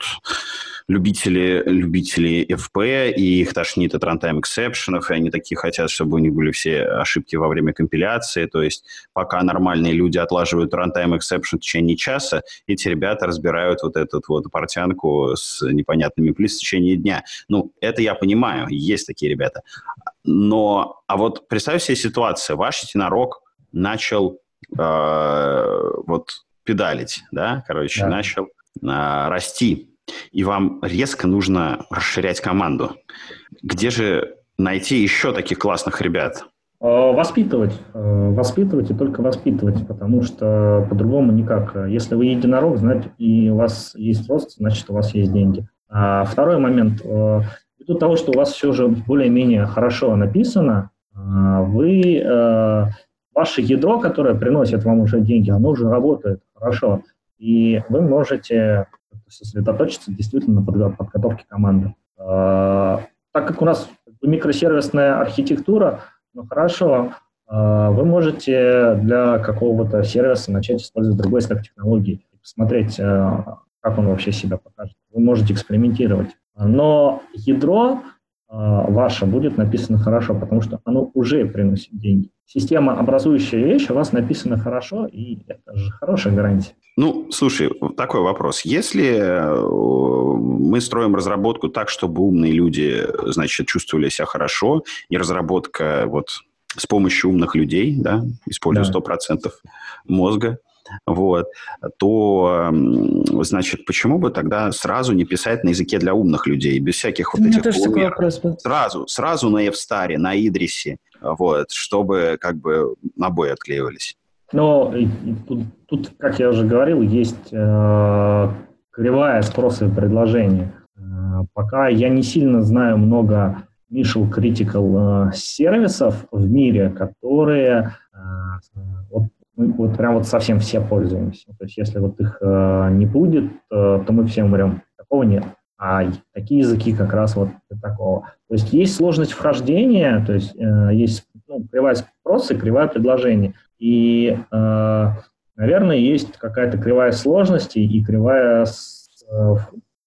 любители, любители FP, и их тошнит от runtime эксепшенов, и они такие хотят, чтобы у них были все ошибки во время компиляции, то есть пока нормальные люди отлаживают runtime exception в течение часа, эти ребята разбирают вот эту вот портянку с непонятными плюс в течение дня. Ну, это я понимаю, есть такие ребята. Но, а вот представь себе ситуацию, ваш единорог начал э, вот педалить, да, короче, да. начал э, расти, и вам резко нужно расширять команду. Где же найти еще таких классных ребят? Э, воспитывать. Э, воспитывать и только воспитывать, потому что по-другому никак. Если вы единорог, значит, и у вас есть рост, значит, у вас есть деньги. А второй момент. Э, ввиду того, что у вас все уже более-менее хорошо написано, вы, ваше ядро, которое приносит вам уже деньги, оно уже работает хорошо. И вы можете сосредоточиться действительно на подготовке команды. А, так как у нас микросервисная архитектура, ну хорошо, а, вы можете для какого-то сервиса начать использовать другой стек технологий, посмотреть, а, как он вообще себя покажет. Вы можете экспериментировать. Но ядро ваше будет написано хорошо, потому что оно уже приносит деньги. Система, образующая вещь, у вас написана хорошо, и это же хорошая гарантия. Ну, слушай, такой вопрос. Если э, мы строим разработку так, чтобы умные люди, значит, чувствовали себя хорошо, и разработка вот с помощью умных людей, да, используя да. 100% мозга, вот, то, значит, почему бы тогда сразу не писать на языке для умных людей, без всяких вот этих умер, сразу, сразу на Евстаре, на Идрисе, вот, чтобы как бы набои отклеивались. Но тут, тут, как я уже говорил, есть э, кривая спроса и предложения. Э, пока я не сильно знаю много mission critical э, сервисов в мире, которые э, вот, вот прям вот совсем все пользуемся. То есть если вот их э, не будет, э, то мы все умрем. Такого нет. А такие языки как раз вот такого. То есть есть сложность вхождения, то есть э, есть ну, кривая спроса и кривая предложения. И, э, наверное, есть какая-то кривая сложности и кривая, э,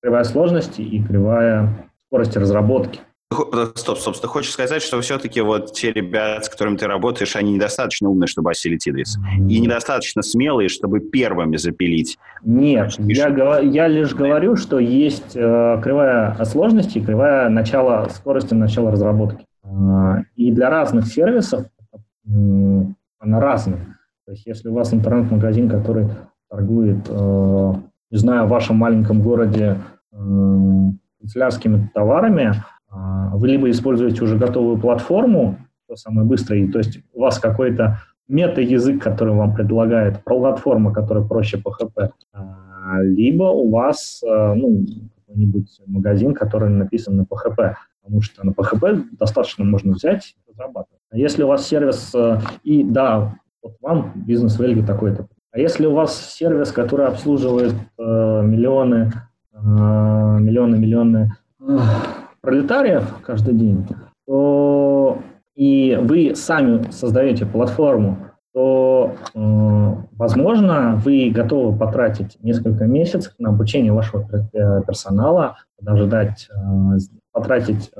кривая сложности и кривая скорости разработки. Стоп, стоп, ты хочешь сказать, что все-таки вот те ребята, с которыми ты работаешь, они недостаточно умные, чтобы осилить Идрис, и недостаточно смелые, чтобы первыми запилить? Нет, я, я лишь говорю, что есть э, кривая сложности и кривая начала, скорости начала разработки. Э, и для разных сервисов э, она разная. То есть если у вас интернет-магазин, который торгует, э, не знаю, в вашем маленьком городе э, канцелярскими товарами, вы либо используете уже готовую платформу, то самое быстрое, то есть у вас какой-то мета-язык, который вам предлагает платформа, которая проще PHP, а, либо у вас а, ну, какой-нибудь магазин, который написан на PHP, потому что на PHP достаточно можно взять и разрабатывать. А если у вас сервис, и да, вот вам бизнес-вельги такой-то, а если у вас сервис, который обслуживает миллионы, миллионы, миллионы пролетариев каждый день, то и вы сами создаете платформу, то, э, возможно, вы готовы потратить несколько месяцев на обучение вашего э, персонала, подождать, э, потратить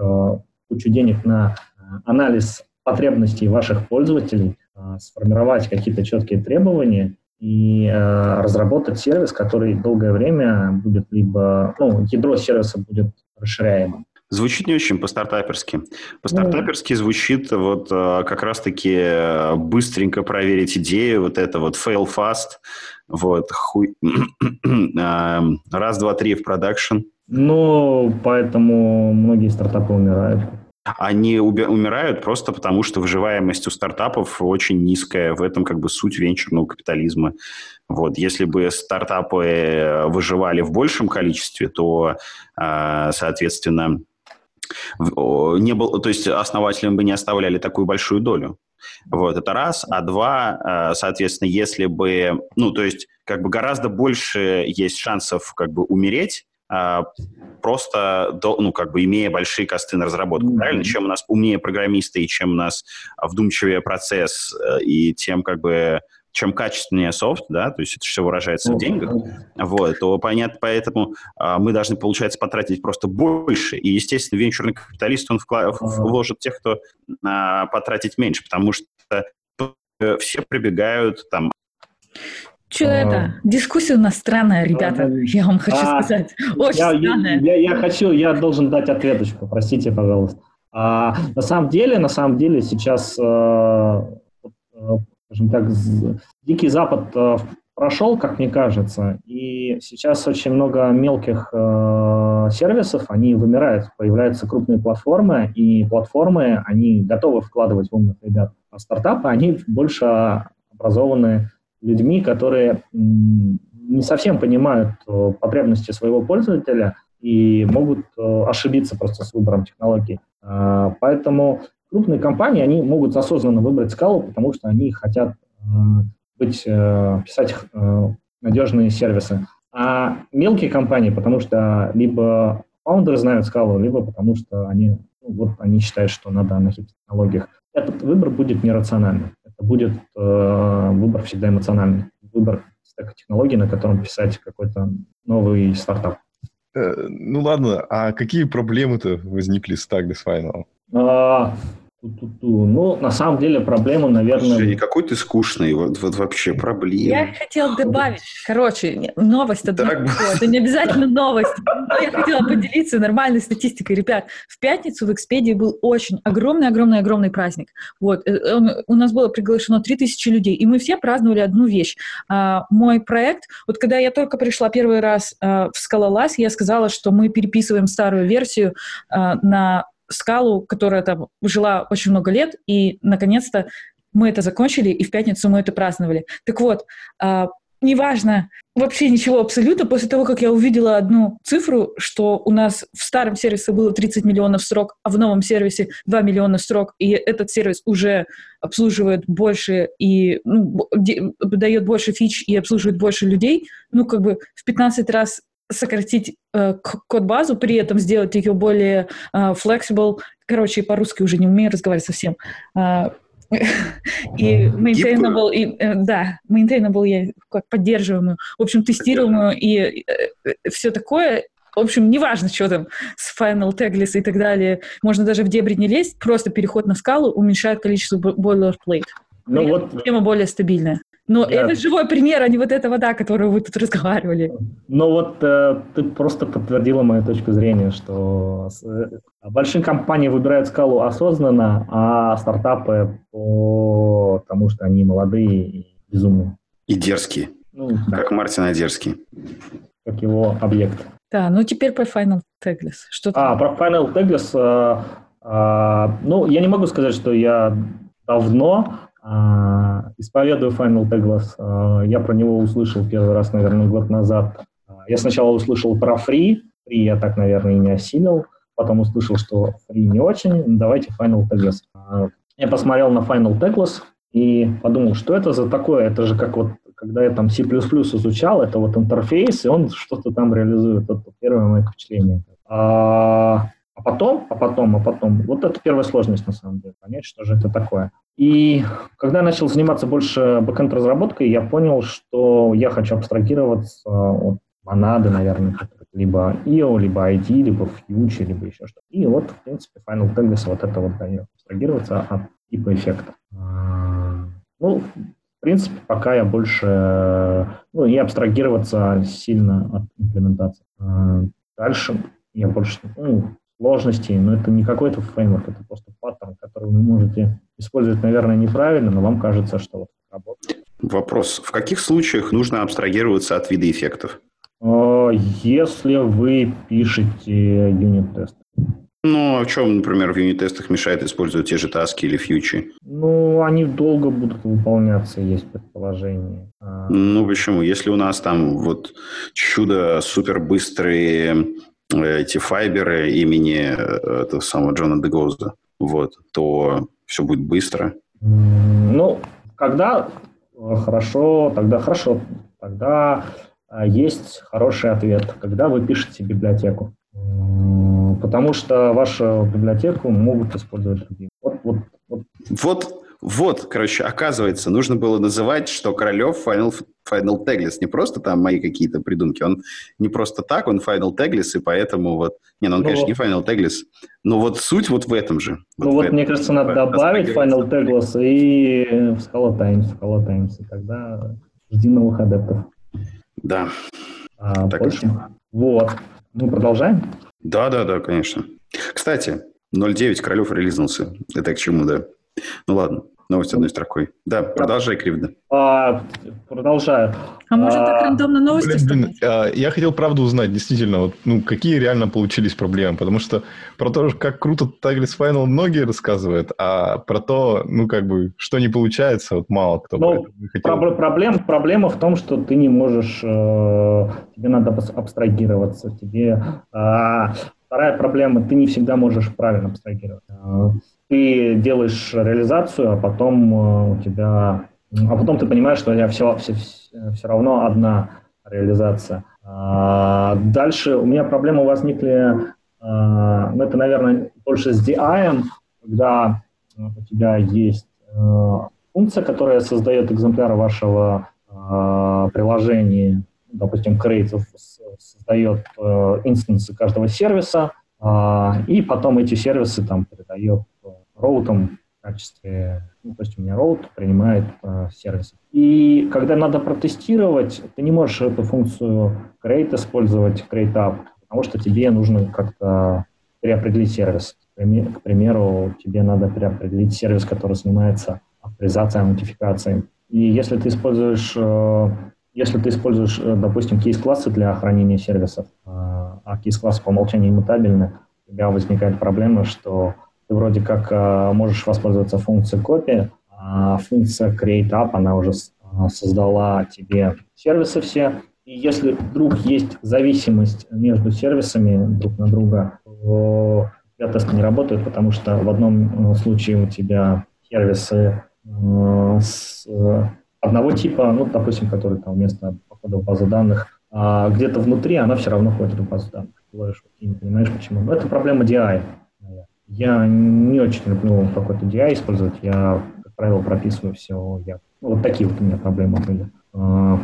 кучу денег на анализ потребностей ваших пользователей, сформировать какие-то четкие требования и разработать сервис, который долгое время будет либо, ну, ядро сервиса будет расширяемым. Звучит не очень по-стартаперски. По-стартаперски звучит вот э, как раз-таки э, быстренько проверить идею, вот это вот fail fast, вот хуй... Эм, раз, два, три в продакшн. Ну, поэтому многие стартапы умирают. Они умирают просто потому, что выживаемость у стартапов очень низкая. В этом как бы суть венчурного капитализма. Вот. Если бы стартапы э, выживали в большем количестве, то, соответственно, не был, то есть основателям бы не оставляли такую большую долю. Вот, это раз. А два, э, соответственно, если бы, ну, то есть, как бы гораздо больше есть шансов, как бы, умереть, а, просто, ну, как бы, имея большие косты на разработку, mm-hmm. правильно? Чем у нас умнее программисты, и чем у нас вдумчивее процесс, э, и тем, как бы, чем качественнее софт, да, то есть это все выражается в деньгах, вот, то понятно, поэтому а, мы должны, получается, потратить просто больше. И, естественно, венчурный капиталист, он вклад, вложит тех, кто а, потратить меньше, потому что э, все прибегают там что а... это? Дискуссия у нас странная, ребята. Я вам хочу а, сказать. Очень я, странная. Я, я, я хочу, я должен дать ответочку. Простите, пожалуйста. А, на самом деле, на самом деле сейчас э, скажем так, Дикий Запад э, прошел, как мне кажется, и сейчас очень много мелких э, сервисов, они вымирают, появляются крупные платформы, и платформы, они готовы вкладывать в умных ребят. А стартапы, они больше образованы людьми, которые не совсем понимают э, потребности своего пользователя и могут э, ошибиться просто с выбором технологий. Поэтому крупные компании, они могут осознанно выбрать скалу, потому что они хотят э, быть, э, писать э, надежные сервисы. А мелкие компании, потому что либо фаундеры знают скалу, либо потому что они, ну, вот они считают, что надо на хит-технологиях. Этот выбор будет нерациональным. Это будет э, выбор всегда эмоциональный. Выбор стека технологий, на котором писать какой-то новый стартап. ну ладно, а какие проблемы-то возникли с Tagless Final? А, Ту-ту-ту. Ну, на самом деле, проблема, наверное... Женя, какой ты скучный, вот, вот вообще проблема. Я хотела добавить, короче, новость одна, Так. это не обязательно новость, но я хотела поделиться нормальной статистикой. Ребят, в пятницу в Экспедии был очень огромный-огромный-огромный праздник. Вот, э, он- у нас было приглашено 3000 людей, и мы все праздновали одну вещь. А, Мой проект, вот когда я только пришла первый раз а, в Скалолаз, я сказала, что мы переписываем старую версию а, на скалу, которая там жила очень много лет, и, наконец-то, мы это закончили, и в пятницу мы это праздновали. Так вот, а, неважно вообще ничего абсолютно, после того, как я увидела одну цифру, что у нас в старом сервисе было 30 миллионов строк, а в новом сервисе 2 миллиона строк, и этот сервис уже обслуживает больше и ну, дает больше фич и обслуживает больше людей, ну, как бы в 15 раз сократить э, код-базу, при этом сделать ее более э, flexible. Короче, по-русски уже не умею разговаривать совсем. А, И maintainable, и, э, да, maintainable я как поддерживаемую, в общем, тестируемую и все такое. В общем, неважно, что там с Final Tagless и так далее. Можно даже в дебри не лезть, просто переход на скалу уменьшает количество boilerplate. Ну вот, Система более стабильная. Но Да. это живой пример, а не вот эта вода, которую вы тут разговаривали. ну вот э, ты просто подтвердила мою точку зрения, что э, большие компании выбирают скалу осознанно, а стартапы по тому, что они молодые и безумные. И дерзкий, Ну, да, как Мартин Одерский. как его объект. Да, ну теперь по Final Tagless. Что А, про Final Tagless, э, э, ну, я не могу сказать, что я давно исповедую Final Tagless. Э, я про него услышал первый раз, наверное, год назад. Э, Я сначала услышал про Free, Free я так, наверное, и не осилил. Потом услышал, что Free не очень, давайте Final Tagless. Э, Я посмотрел на Final Tagless и подумал, что это за такое? Это же как вот, когда я там C++ изучал, это вот интерфейс, и он что-то там реализует. Это первое мое впечатление. А, а потом, а потом, а потом, вот это первая сложность на самом деле, понять, что же это такое. И когда я начал заниматься больше бэкэнд-разработкой, я понял, что я хочу абстрагироваться от монады, наверное, либо IO, либо ID, либо Future, либо еще что-то. И вот, в принципе, Final Tagless вот это вот дает. Абстрагироваться от типа эффекта. А, Ну, в принципе, пока я больше... Ну, и абстрагироваться сильно от имплементации. А, Дальше я больше... Ну, сложностей, но это не какой-то фреймворк, это просто паттерн, который вы можете использовать, наверное, неправильно, но вам кажется, что вот работает. Вопрос. В каких случаях нужно абстрагироваться от вида эффектов? А, Если вы пишете юнит-тест, Ну, а в чем, например, в юнит-тестах мешает использовать те же таски или фьючи? ну, они долго будут выполняться, есть предположение. А, Ну, почему? Если у нас там вот чудо супер быстрые эти файберы имени э, этого самого Джона Дегоуза, вот, то все будет быстро. Ну, когда э, хорошо, тогда хорошо. Тогда есть хороший ответ, когда вы пишете библиотеку. Потому что вашу библиотеку могут использовать другие. Вот, вот, вот Вот, вот, короче, оказывается, нужно было называть, что Королев Final, Final Tagless. Не просто там мои какие-то придумки. Он не просто так, он Final Tagless, и поэтому вот... Не, ну он, Ну конечно, не Final Tagless, но вот суть вот в этом же. Ну в вот, мне кажется, надо добавить Final. Tagless и в Scala Times, Scala Times, и тогда жди новых адептов. Да, А Так больше? Вот. Мы продолжаем? да, да, да, конечно. Кстати, 0.9 Королев релизнулся. Это к чему, да? Ну ладно, новость одной строкой. Да, продолжай, Кривда. А, продолжаю. А может так рандомно новости Блин, блин, а, я хотел правду узнать, действительно, вот, ну, какие реально получились проблемы, потому что про то, как круто Tagless Final многие рассказывают, а про то, ну, как бы, что не получается, вот мало кто Ну, хотел. Проб- Проблем, проблема в том, что ты не можешь, э, тебе надо абс- абстрагироваться, тебе... а, вторая проблема, ты не всегда можешь правильно абстрагироваться. Ты делаешь реализацию, а потом э, у тебя... А потом ты понимаешь, что тебя все, все, все равно одна реализация. А, Дальше у меня проблемы возникли, а, ну, это, наверное, больше с DI, когда э, у тебя есть э, функция, которая создает экземпляр вашего э, приложения, допустим, Creative создает э, инстансы каждого сервиса, а, и потом эти сервисы там передает э, роутом в качестве, ну, то есть у меня роут принимает э, сервис. И когда надо протестировать, ты не можешь эту функцию create использовать, create up, потому что тебе нужно как-то переопределить сервис. К примеру, тебе надо переопределить сервис, который занимается авторизацией, нотификацией. И если ты используешь, э, если ты используешь, э, допустим, кейс-классы для хранения сервисов, э, а кейс-классы по умолчанию иммутабельны, у тебя возникает проблема, что ты вроде как можешь воспользоваться функцией копии, а функция create up, она уже создала тебе сервисы все, и если вдруг есть зависимость между сервисами друг на друга, то тебя тесты не работают, потому что в одном случае у тебя сервисы Э, с э, одного типа, ну, допустим, который там вместо похода в базу данных, а где-то внутри она все равно ходит в базу данных. Ты не понимаешь, почему. Но это проблема DI. Я не очень люблю какой-то DI использовать. Я, как правило, прописываю все я. Ну, вот такие вот у меня проблемы были. А,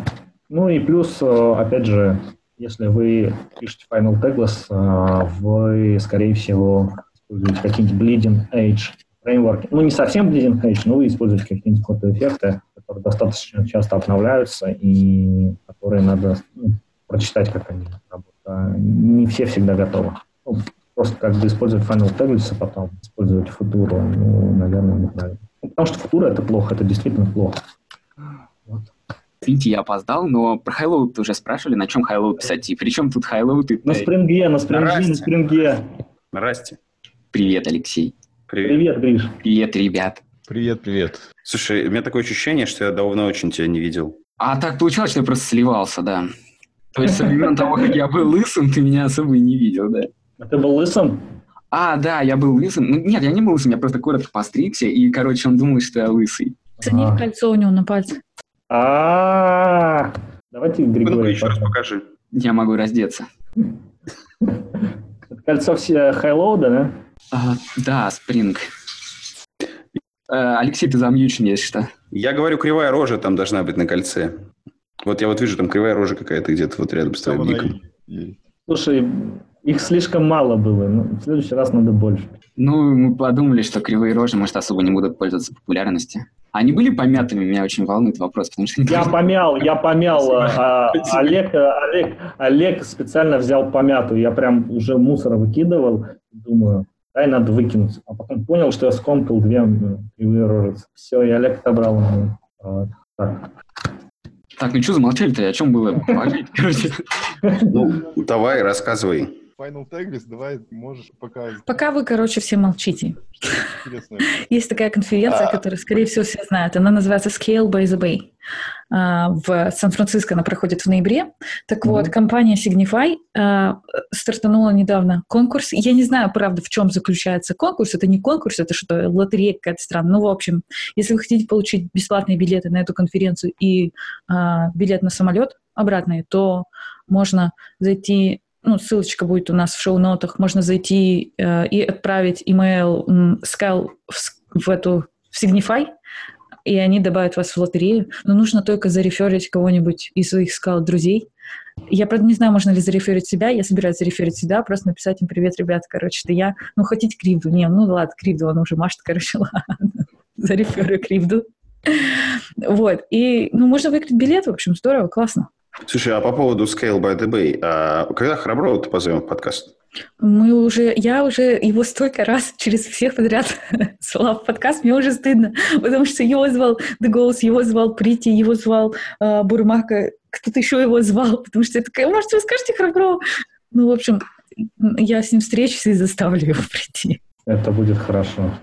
ну и плюс, э, опять же, если вы пишете Final Tagless, вы, скорее всего, используете какие-нибудь bleeding edge фреймворки. Ну, не совсем Bleeding Edge, но вы используете какие-нибудь фотоэффекты, которые достаточно часто обновляются и которые надо ну, прочитать, как они работают. А не все всегда готовы. Ну, просто как бы использовать Final Tables, а потом использовать футуру, ну, наверное, неправильно. Ну, потому что футура — это плохо, это действительно плохо. Вот. Извините, я опоздал, но про Highload уже спрашивали, на чем Highload писать. И при чем тут Highload? И... На спринге, на спринге, на спринге. Расти. Привет, Алексей. Привет. Привет, Гриш. Привет, ребят. Привет, привет. Слушай, у меня такое ощущение, что я давно очень тебя не видел. А так получалось, что я просто сливался, да. То есть со времен того, как я был лысым, ты меня особо и не видел, да. А ты был лысым? А, да, я был лысым. Ну, нет, я не был лысым, я просто коротко постригся, и, короче, он думал, что я лысый. Цени а. кольцо у него на пальце. А, давайте Григорий. еще раз покажи. Я могу раздеться. Кольцо все хайлоуда, да? А, да, Спринг. Э, Алексей, ты замьючен, если что. Я говорю, кривая рожа там должна быть на кольце. Вот я вот вижу, там кривая рожа какая-то где-то вот рядом с твоим ником. Слушай, их слишком мало было. Ну, в следующий раз надо больше. Ну, мы подумали, что кривые рожи, может, особо не будут пользоваться популярностью. Они были помятыми? Меня очень волнует вопрос. Потому что я помял, я помял. А, Олег, Олег, Олег специально взял помятую. Я прям уже мусор выкидывал. Думаю, дай надо выкинуть. А потом понял, что я скомкал две кривые рожи. Все, и Олег отобрал. Вот. Так. Так, ну что замолчали-то? О чем было Ну, давай, рассказывай. Final Taglist, давай, можешь пока... Пока вы, короче, все молчите. Есть такая конференция, а... которую, скорее всего, все знают. Она называется Scale by the Bay. А, в Сан-Франциско она проходит в ноябре. Так mm-hmm. вот, компания Signify а, стартанула недавно конкурс. Я не знаю, правда, в чем заключается конкурс. Это не конкурс, это что, лотерея какая-то странная. Ну, в общем, если вы хотите получить бесплатные билеты на эту конференцию и а, билет на самолет обратный, то можно зайти ну, ссылочка будет у нас в шоу-нотах, можно зайти э, и отправить email Scale в, в эту в Signify, и они добавят вас в лотерею. Но нужно только зареферить кого-нибудь из своих скал друзей. Я, правда, не знаю, можно ли зареферить себя. Я собираюсь зареферить себя, просто написать им «Привет, ребят, короче, это я». Ну, хотите кривду? Не, ну ладно, кривду, он уже машет, короче, ладно. Зареферю кривду. Вот. И, ну, можно выиграть билет, в общем, здорово, классно. Слушай, а по поводу Scale by the Bay, а когда Храброва-то позовем в подкаст? Мы уже, я уже его столько раз через всех подряд звала в подкаст, мне уже стыдно, потому что его звал The Ghost, его звал Прити, его звал э, Бурмака, кто-то еще его звал, потому что я такая, может, вы скажете Храброву? Ну, в общем, я с ним встречусь и заставлю его прийти. Это будет хорошо.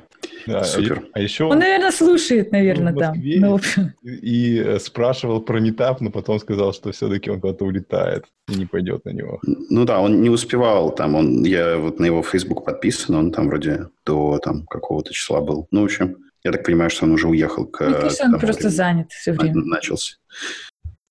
Да, Супер. А еще он, наверное, слушает, наверное, да. Ну, и э, спрашивал про метап, но потом сказал, что все-таки он куда-то улетает и не пойдет на него. Ну да, он не успевал там. Он, я вот на его Facebook подписан, он там вроде до там какого-то числа был. Ну, в общем, я так понимаю, что он уже уехал к... Ну, он просто занят все время. Начался.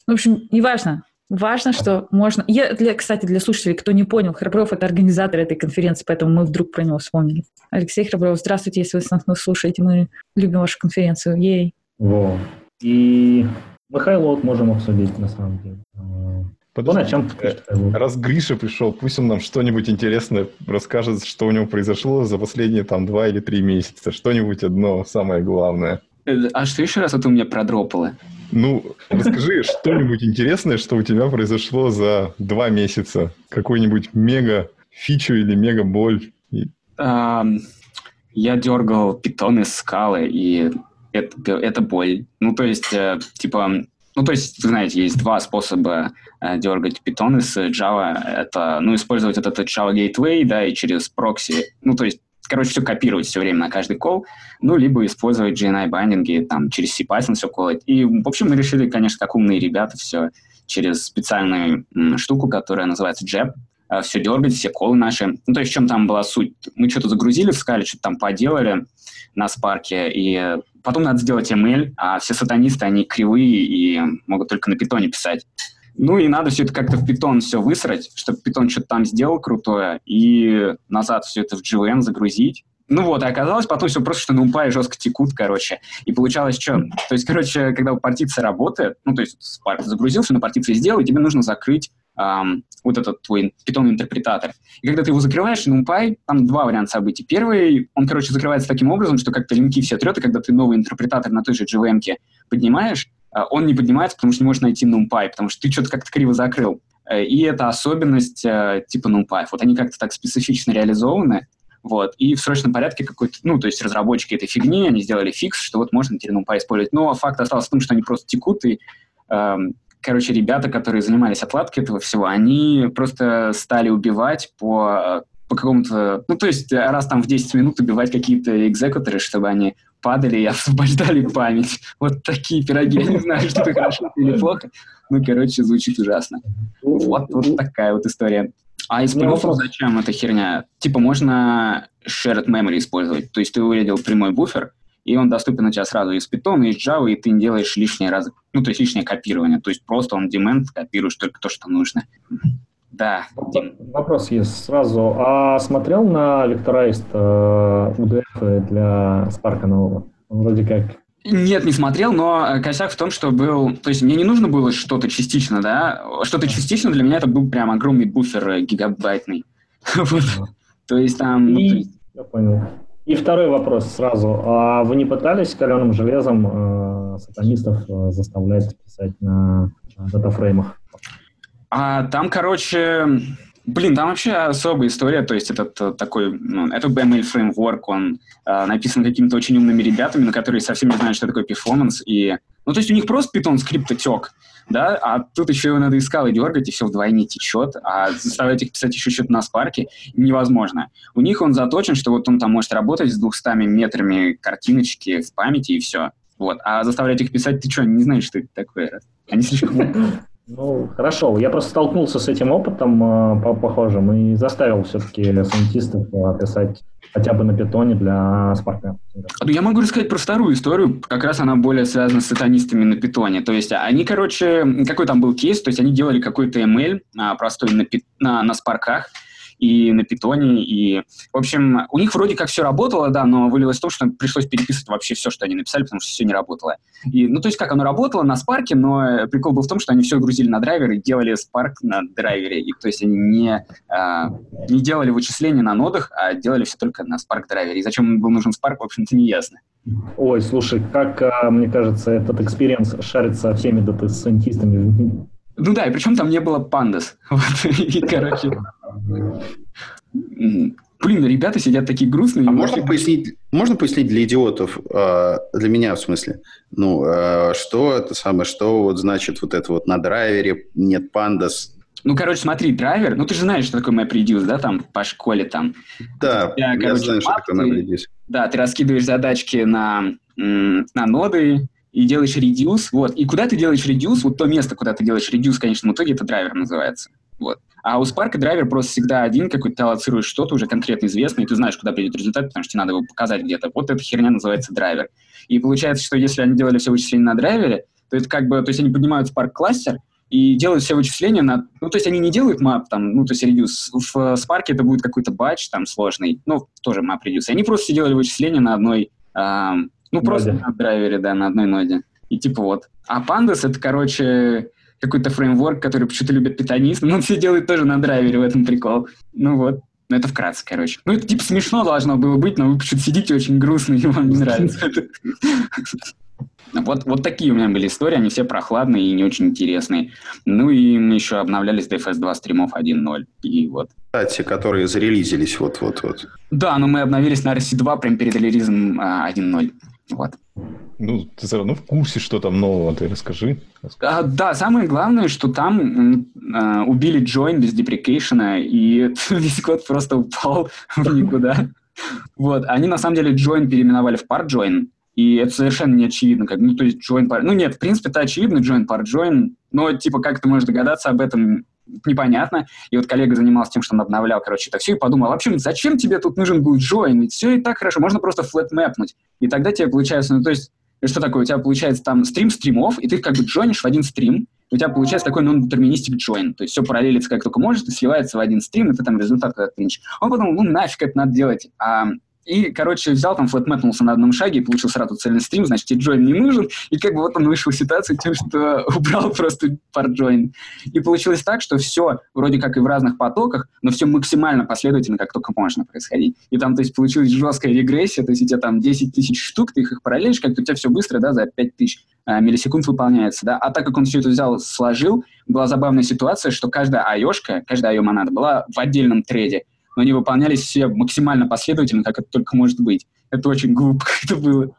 В общем, неважно. Важно, что можно... Я, для, кстати, для слушателей, кто не понял, Храбров — это организатор этой конференции, поэтому мы вдруг про него вспомнили. Алексей Храбров, здравствуйте, если вы нас слушаете. Мы любим вашу конференцию. Ей. Во. И мы Хайлоуд можем обсудить, на самом деле. А, Подожди, на чем э, раз Гриша пришел, пусть он нам что-нибудь интересное расскажет, что у него произошло за последние там два или три месяца. Что-нибудь одно самое главное. Э, а что еще раз вот у меня продропало? Ну, расскажи что-нибудь интересное, что у тебя произошло за два месяца. Какой-нибудь мега фичу или мега боль. Я дергал питон из скалы, и это, это боль. Ну, то есть, э, типа, ну, то есть, вы знаете, есть два способа э, дергать питон из Java. Это, ну, использовать этот Java Gateway, да, и через прокси, ну, то есть, короче, все копировать все время на каждый кол, ну, либо использовать GNI байдинги, там, через CPython все колоть. И, в общем, мы решили, конечно, как умные ребята, все через специальную м, штуку, которая называется JEP, э, все дергать, все колы наши. Ну, то есть в чем там была суть? Мы что-то загрузили в скале, что-то там поделали на спарке, и потом надо сделать ML, а все сатанисты, они кривые и могут только на питоне писать. Ну и надо все это как-то в питон все высрать, чтобы питон что-то там сделал крутое, и назад все это в GVM загрузить. Ну вот, и оказалось потом все просто, что на NumPy жестко текут, короче. И получалось что? То есть, короче, когда партиция работает, ну, то есть Spark загрузился, на партиции сделал, и тебе нужно закрыть эм, вот этот твой питон-интерпретатор. И когда ты его закрываешь, NumPy, там два варианта событий. Первый, он, короче, закрывается таким образом, что как-то линки все трет, и когда ты новый интерпретатор на той же JVM поднимаешь, он не поднимается, потому что не можешь найти NumPy, потому что ты что-то как-то криво закрыл. Э, и это особенность э, типа NumPy. Вот они как-то так специфично реализованы, вот, и в срочном порядке какой-то, ну, то есть разработчики этой фигни, они сделали фикс, что вот можно теперь NumPy использовать. Но факт остался в том, что они просто текут, и эм, короче, ребята, которые занимались отладкой этого всего, они просто стали убивать по по какому-то... Ну, то есть раз там в 10 минут убивать какие-то экзекуторы, чтобы они падали и освобождали память. Вот такие пироги. Я не знаю, что это хорошо или плохо. Ну, короче, звучит ужасно. Вот, вот такая вот история. А из плюсов зачем эта херня? Типа можно shared memory использовать. То есть ты увидел прямой буфер, и он доступен у тебя сразу из Python, из Java, и ты не делаешь лишнее раз, ну, то есть лишнее копирование. То есть просто он демент копируешь только то, что нужно. Да. Вопрос есть сразу. А смотрел на Vectorized э, UDF для Spark нового? Вроде как нет, не смотрел, но э, косяк в том, что был... То есть мне не нужно было что-то частично, да? Что-то частично для меня это был прям огромный буфер э, гигабайтный. вот. То есть там... Ну. Я понял. И второй вопрос сразу. А вы не пытались каленым железом э, сайентистов э, заставлять писать на датафреймах? А там, короче, блин, там вообще особая история, то есть этот э, такой, ну, был ML фреймворк, он э, написан какими-то очень умными ребятами, на которые совсем не знают, что такое performance, и, ну, то есть у них просто Python скрипт тек, да, а тут еще его надо из Scala и дергать, и все вдвойне течет, а заставлять их писать еще что-то на спарке невозможно. У них он заточен, что вот он там может работать с 200 метрами картиночки в памяти и все. Вот. А заставлять их писать, ты что, не знаешь, что это такое? Они слишком... Ну, хорошо. Я просто столкнулся с этим опытом э, похожим и заставил все-таки сайентистов э, писать хотя бы на питоне для спарка. Ну, я могу рассказать про вторую историю. Как раз она более связана с сатанистами на питоне. То есть они, короче, какой там был кейс? То есть они делали какой-то ML а, простой на, на, на спарках, и на питоне, и, в общем, у них вроде как все работало, да, но вылилось в том, что пришлось переписывать вообще все, что они написали, потому что все не работало. И, ну, то есть как оно работало на спарке, но прикол был в том, что они все грузили на драйвер и делали Spark на драйвере, и, то есть они не, а, не делали вычисления на нодах, а делали все только на Spark драйвере. И зачем был нужен Spark, в общем-то, не ясно. Ой, слушай, как, а, мне кажется, этот experience шарится всеми дата-сайентистами ну да, и причем там не было пандас. Вот, и, короче... Блин, ребята сидят такие грустные. А можно пояснить, можно пояснить для идиотов, э, для меня в смысле, ну, э, что это самое, что вот значит вот это вот на драйвере нет пандас, ну, короче, смотри, драйвер, ну, ты же знаешь, что такое MapReduce, да, там, по школе там. Да, тебя, я короче, знаю, что такое MapReduce. Да, ты раскидываешь задачки на, на ноды, и делаешь reduce, вот. И куда ты делаешь reduce, вот то место, куда ты делаешь reduce в конечном итоге, это драйвер называется. Вот. А у Spark драйвер просто всегда один какой-то, ты аллоцируешь что-то уже конкретно известное, и ты знаешь, куда придет результат, потому что тебе надо его показать где-то. Вот эта херня называется драйвер. И получается, что если они делали все вычисления на драйвере, то это как бы, то есть они поднимают Spark кластер, и делают все вычисления на... Ну, то есть они не делают map, там, ну, то есть reduce. В Spark это будет какой-то батч там сложный, ну, тоже map reduce. Они просто делали вычисления на одной эм, ну, просто на драйвере, да, на одной ноде. И типа вот. А Pandas — это, короче, какой-то фреймворк, который почему-то любит питонисты, но он все делает тоже на драйвере, в этом прикол. Ну вот, ну это вкратце, короче. Ну это типа смешно должно было быть, но вы почему-то сидите очень грустно, и вам не нравится это. Вот, вот такие у меня были истории, они все прохладные и не очень интересные. Ну и мы еще обновлялись DFS 2 стримов 1.0. И вот. Кстати, которые зарелизились вот-вот-вот. Да, но мы обновились на RC2 прямо перед релизом 1.0. Вот. Ну, ты все равно в курсе, что там нового, ты расскажи. А, да, самое главное, что там а, убили Join без деприкейшена, и весь код просто упал в никуда. Вот, они на самом деле Join переименовали в Part Join, и это совершенно не очевидно. Как, ну, то есть join par... Ну, нет, в принципе, это очевидно, join par join, но, типа, как ты можешь догадаться об этом, непонятно. И вот коллега занимался тем, что он обновлял, короче, это все, и подумал, вообще, зачем тебе тут нужен будет join? Ведь все и так хорошо, можно просто flat мэпнуть. И тогда тебе получается, ну, то есть, что такое? У тебя получается там стрим стримов, и ты как бы джойнишь в один стрим, у тебя получается такой non-deterministic join. То есть все параллелится как только может и сливается в один стрим, и ты там результат когда принчишь. Он подумал, ну нафиг это надо делать. А и, короче, взял там, флетмэпнулся на одном шаге и получил сразу цельный стрим, значит, тебе джойн не нужен. И как бы вот он вышел из ситуации тем, что убрал просто пар джойн. И получилось так, что все вроде как и в разных потоках, но все максимально последовательно, как только можно происходить. И там, то есть, получилась жесткая регрессия, то есть у тебя там 10 тысяч штук, ты их параллелишь, как-то у тебя все быстро, да, за 5 тысяч а, миллисекунд выполняется, да. А так как он все это взял, сложил, была забавная ситуация, что каждая айошка, каждая айо-монада была в отдельном треде но они выполнялись все максимально последовательно, как это только может быть. Это очень глупо это было.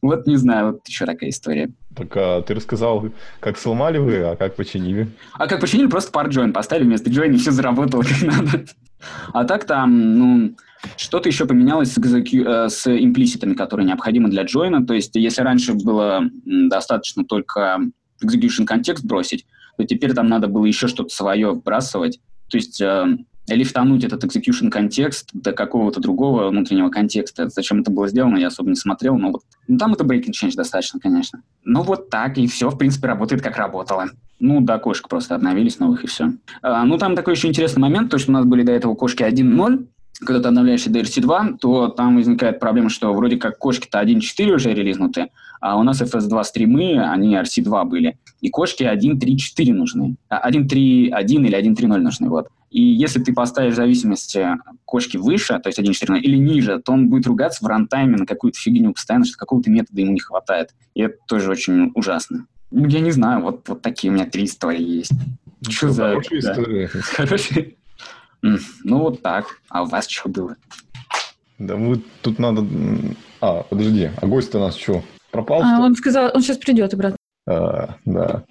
Вот не знаю, вот еще такая история. Так а, ты рассказал, как сломали вы, а как починили? А как починили, просто пар join поставили вместо join, и все заработало как надо. А так там, ну, что-то еще поменялось с, э, с имплиситами, которые необходимы для join. То есть, если раньше было достаточно только execution контекст бросить, то теперь там надо было еще что-то свое вбрасывать. То есть, э, лифтануть этот execution контекст до какого-то другого внутреннего контекста. Зачем это было сделано, я особо не смотрел, но вот ну, там это breaking change достаточно, конечно. Ну вот так, и все, в принципе, работает как работало. Ну, да, кошек просто обновились новых, и все. А, ну, там такой еще интересный момент, то, что у нас были до этого кошки 1.0, когда ты обновляешься до RC2, то там возникает проблема, что вроде как кошки-то 1.4 уже релизнуты, а у нас FS2 стримы, они RC2 были. И кошки 1.3.4 нужны. 1.3.1 а, или 1.3.0 нужны, вот. И если ты поставишь зависимости кошки выше, то есть 1.14, или ниже, то он будет ругаться в рантайме на какую-то фигню постоянно, что какого-то метода ему не хватает. И это тоже очень ужасно. Ну, я не знаю, вот, вот такие у меня три истории есть. Ну, что за... Хорошие да. истории. Хорошие. Ну, вот так. А у вас что было? Да мы тут надо... А, подожди, а гость у нас что, пропал? А, он сказал, он сейчас придет обратно. А, да.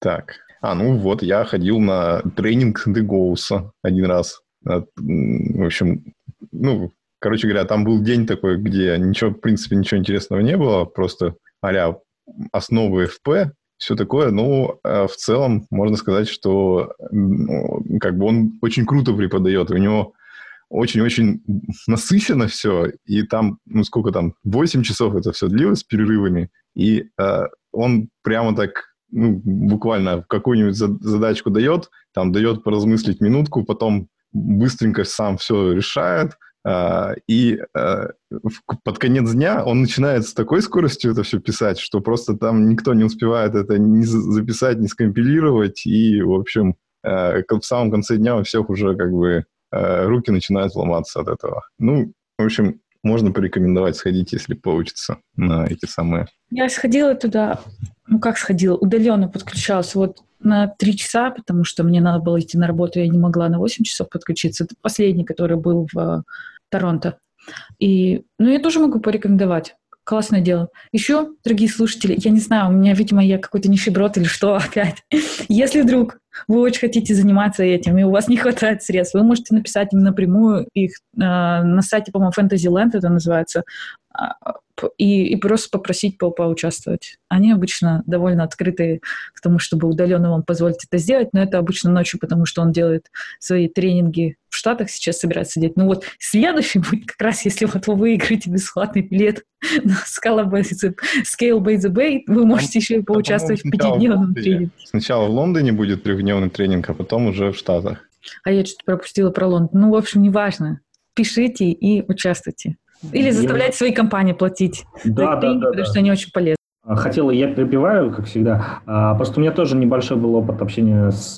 Так, а, ну вот, я ходил на тренинг Дегоуса один раз. В общем, ну, короче говоря, там был день такой, где ничего, в принципе, ничего интересного не было, просто а основы FP, все такое, но э, в целом можно сказать, что ну, как бы он очень круто преподает, у него очень-очень насыщенно все, и там, ну сколько там, 8 часов это все длилось с перерывами, и э, он прямо так ну, буквально какую-нибудь задачку дает, там дает поразмыслить минутку, потом быстренько сам все решает, а, и а, под конец дня он начинает с такой скоростью это все писать, что просто там никто не успевает это ни записать, ни скомпилировать, и, в общем, а, в самом конце дня у всех уже как бы руки начинают ломаться от этого. Ну, в общем, можно порекомендовать сходить, если получится, на эти самые. Я сходила туда ну как сходила, удаленно подключалась вот на три часа, потому что мне надо было идти на работу, я не могла на 8 часов подключиться. Это последний, который был в э, Торонто. И, ну, я тоже могу порекомендовать. Классное дело. Еще, дорогие слушатели, я не знаю, у меня, видимо, я какой-то нищеброд или что опять. Если вдруг вы очень хотите заниматься этим, и у вас не хватает средств, вы можете написать им напрямую их э, на сайте, по-моему, Fantasyland это называется, а, и, и просто попросить по поучаствовать. Они обычно довольно открыты к тому, чтобы удаленно вам позволить это сделать, но это обычно ночью, потому что он делает свои тренинги в Штатах, сейчас собирается делать. Ну вот следующий будет как раз, если вот вы выиграете бесплатный билет на Scala Base, Scale Base Bay, вы можете еще и поучаствовать в пятидневном тренинге. Сначала в Лондоне будет трехдневный тренинг, а потом уже в Штатах. А я что-то пропустила про Лондон. Ну, в общем, неважно. Пишите и участвуйте. Или заставлять свои компании платить да, да, да, потому да. что они очень полезны. хотел, я перебиваю, как всегда, а, просто у меня тоже небольшой был опыт общения с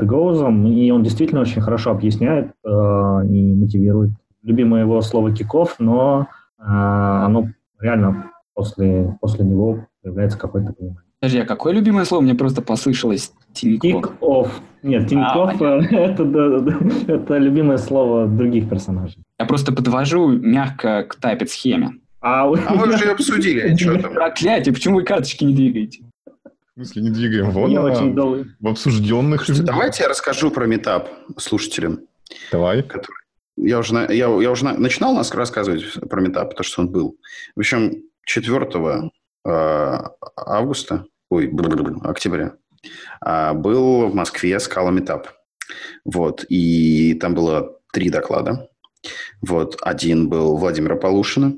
Дегоузом, и он действительно очень хорошо объясняет и мотивирует. Любимое его слово киков, но оно реально после, после него появляется какое-то понимание. Подожди, а какое любимое слово? Мне просто послышалось Тинькофф. Нет, Тинькофф а, это, это, это любимое слово других персонажей. Я просто подвожу мягко к тайпет-схеме. А, а мы уже обсудили, что там? Проклятие, почему вы карточки не двигаете? В смысле не двигаем? Вон я очень долго. в обсужденных... Слушайте, давайте я расскажу про метап слушателям. Давай. Который... Я уже, я, я уже начинал нас рассказывать про метап, то, что он был. В общем, 4 э, августа, ой, октября, был в Москве Скала Метап. Вот, и там было три доклада. Вот, один был Владимира Полушина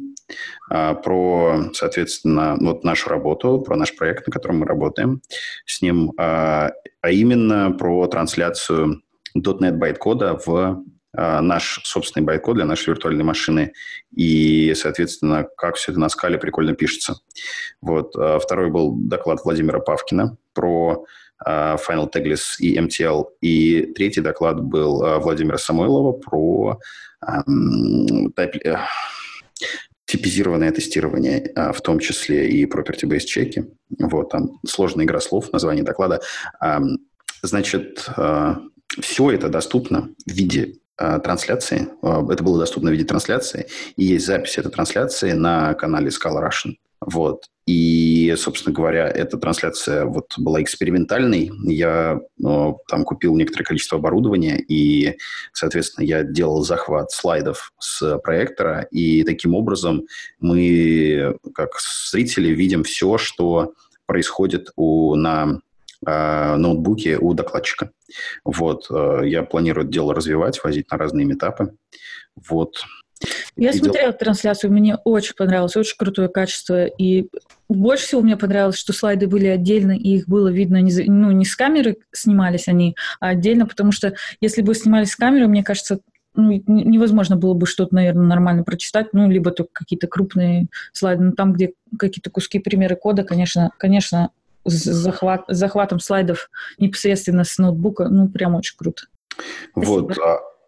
а, про, соответственно, вот нашу работу, про наш проект, на котором мы работаем с ним, а, а именно про трансляцию .NET байткода в а, наш собственный байткод для нашей виртуальной машины и, соответственно, как все это на скале прикольно пишется. Вот. А, второй был доклад Владимира Павкина про а, Final Tagless и MTL. И третий доклад был Владимира Самойлова про э, типизированное тестирование, в том числе и property-based чеки. Вот, там сложная игра слов, название доклада. Значит, все это доступно в виде трансляции. Это было доступно в виде трансляции. И есть запись этой трансляции на канале Scala Russian. Вот. И, собственно говоря, эта трансляция вот была экспериментальной. Я ну, там купил некоторое количество оборудования, и, соответственно, я делал захват слайдов с проектора, и таким образом мы, как зрители, видим все, что происходит у, на э, ноутбуке у докладчика. Вот. Э, я планирую это дело развивать, возить на разные метапы. Вот. Я смотрела трансляцию, мне очень понравилось, очень крутое качество. И больше всего мне понравилось, что слайды были отдельно, и их было видно не, ну, не с камеры снимались они, а отдельно, потому что если бы снимались с камеры, мне кажется, ну, невозможно было бы что-то, наверное, нормально прочитать, ну, либо только какие-то крупные слайды. Но там, где какие-то куски, примеры кода, конечно, конечно, с захват, захватом слайдов непосредственно с ноутбука, ну, прям очень круто. Вот,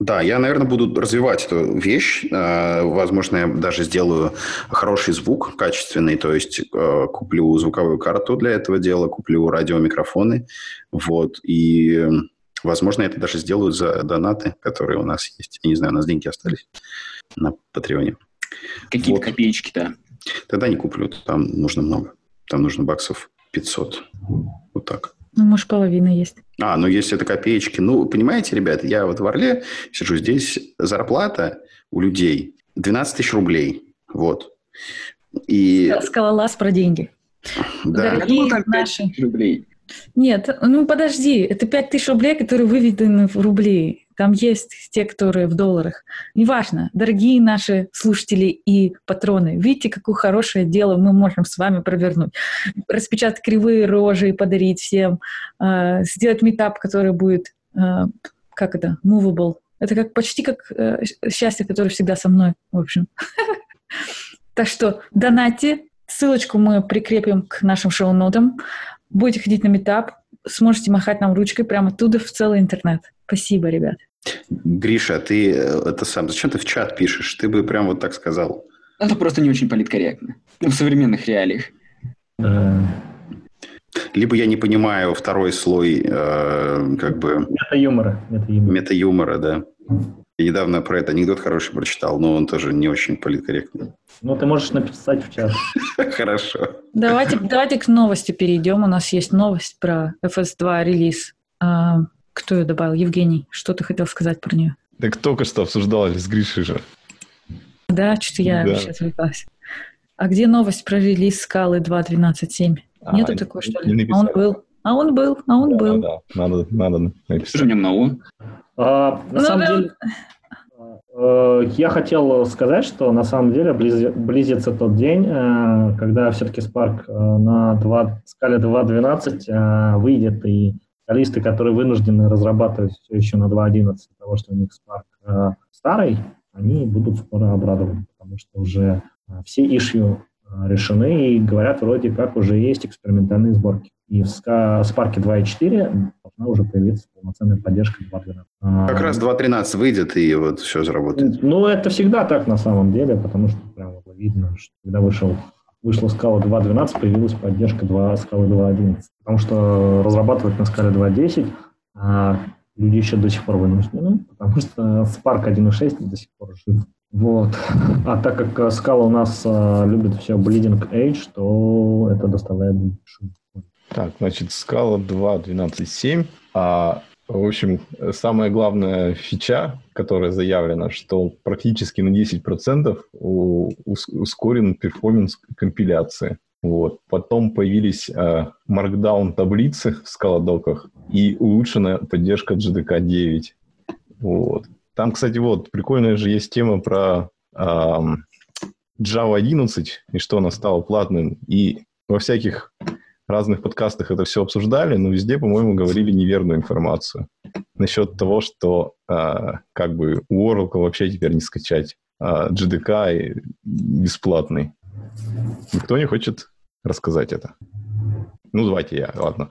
да, я, наверное, буду развивать эту вещь. А, возможно, я даже сделаю хороший звук, качественный, то есть а, куплю звуковую карту для этого дела, куплю радиомикрофоны, вот, и, возможно, это даже сделаю за донаты, которые у нас есть. Я не знаю, у нас деньги остались на Патреоне. Какие-то вот. копеечки, да. Тогда не куплю, там нужно много. Там нужно баксов 500. Вот так. Ну, может, половина есть. А, ну, если это копеечки. Ну, понимаете, ребят, я вот в Орле сижу, здесь зарплата у людей 12 тысяч рублей. Вот. И... Скалолаз про деньги. Да. Дорогие наши... рублей. Нет, ну подожди, это 5 тысяч рублей, которые выведены в рубли. Там есть те, которые в долларах. Неважно, дорогие наши слушатели и патроны, видите, какое хорошее дело мы можем с вами провернуть. Распечатать кривые рожи и подарить всем. Э, сделать метап, который будет, э, как это, movable. Это как почти как э, счастье, которое всегда со мной, в общем. Так что донатьте. Ссылочку мы прикрепим к нашим шоу-нотам. Будете ходить на метап, сможете махать нам ручкой прямо оттуда в целый интернет. Спасибо, ребят. Гриша, ты э, это сам, зачем ты в чат пишешь? Ты бы прям вот так сказал. Это просто не очень политкорректно. В современных реалиях. Э. Либо я не понимаю второй слой, э, как бы... Мета-юмора. Мета-юмора. Мета-юмора, да. Я недавно про это анекдот хороший прочитал, но он тоже не очень политкорректный. Ну, ты можешь написать в чат. Хорошо. Давайте, давайте к новости перейдем. У нас есть новость про FS2 релиз. А, кто ее добавил? Евгений. Что ты хотел сказать про нее? Так только что обсуждали с Гришей же. Да, что-то я да. сейчас отвлеклась. А где новость про релиз скалы 2.12.7? А, Нету такой, что ли? А он был. А он был, а он да, был. Да, надо, надо написать. Что же много? А, на ну, самом да. деле, э, я хотел сказать, что на самом деле близится тот день, э, когда все-таки Spark э, на 2, скале 2.12 выйдет, и специалисты, которые вынуждены разрабатывать все еще на 2.11, того, что у них Spark старый, они будут скоро обрадованы, потому что уже все ишью решены, и говорят, вроде как уже есть экспериментальные сборки. И в Spark 2.4 должна уже появиться полноценная поддержка 2.12. Как раз 2.13 выйдет, и вот все заработает. Ну, это всегда так на самом деле, потому что прям видно, что когда вышел вышла скала 2.12, появилась поддержка 2, скалы 2.11. Потому что разрабатывать на скале 2.10 а люди еще до сих пор вынуждены, потому что Spark 1.6 до сих пор жив. Вот. А так как скала у нас а, любит все bleeding edge, то это доставляет шум. Так, значит, скала 2.12.7, а в общем, самая главная фича, которая заявлена, что практически на 10% ускорен перформанс компиляции. Вот. Потом появились э, Markdown таблицы в скалодоках и улучшенная поддержка GDK 9. Вот. Там, кстати, вот прикольная же есть тема про э, Java 11 и что она стала платным. И во всяких разных подкастах это все обсуждали, но везде, по-моему, говорили неверную информацию насчет того, что э, как бы у Oracle вообще теперь не скачать э, а, GDK бесплатный. Никто не хочет рассказать это. Ну, давайте я, ладно.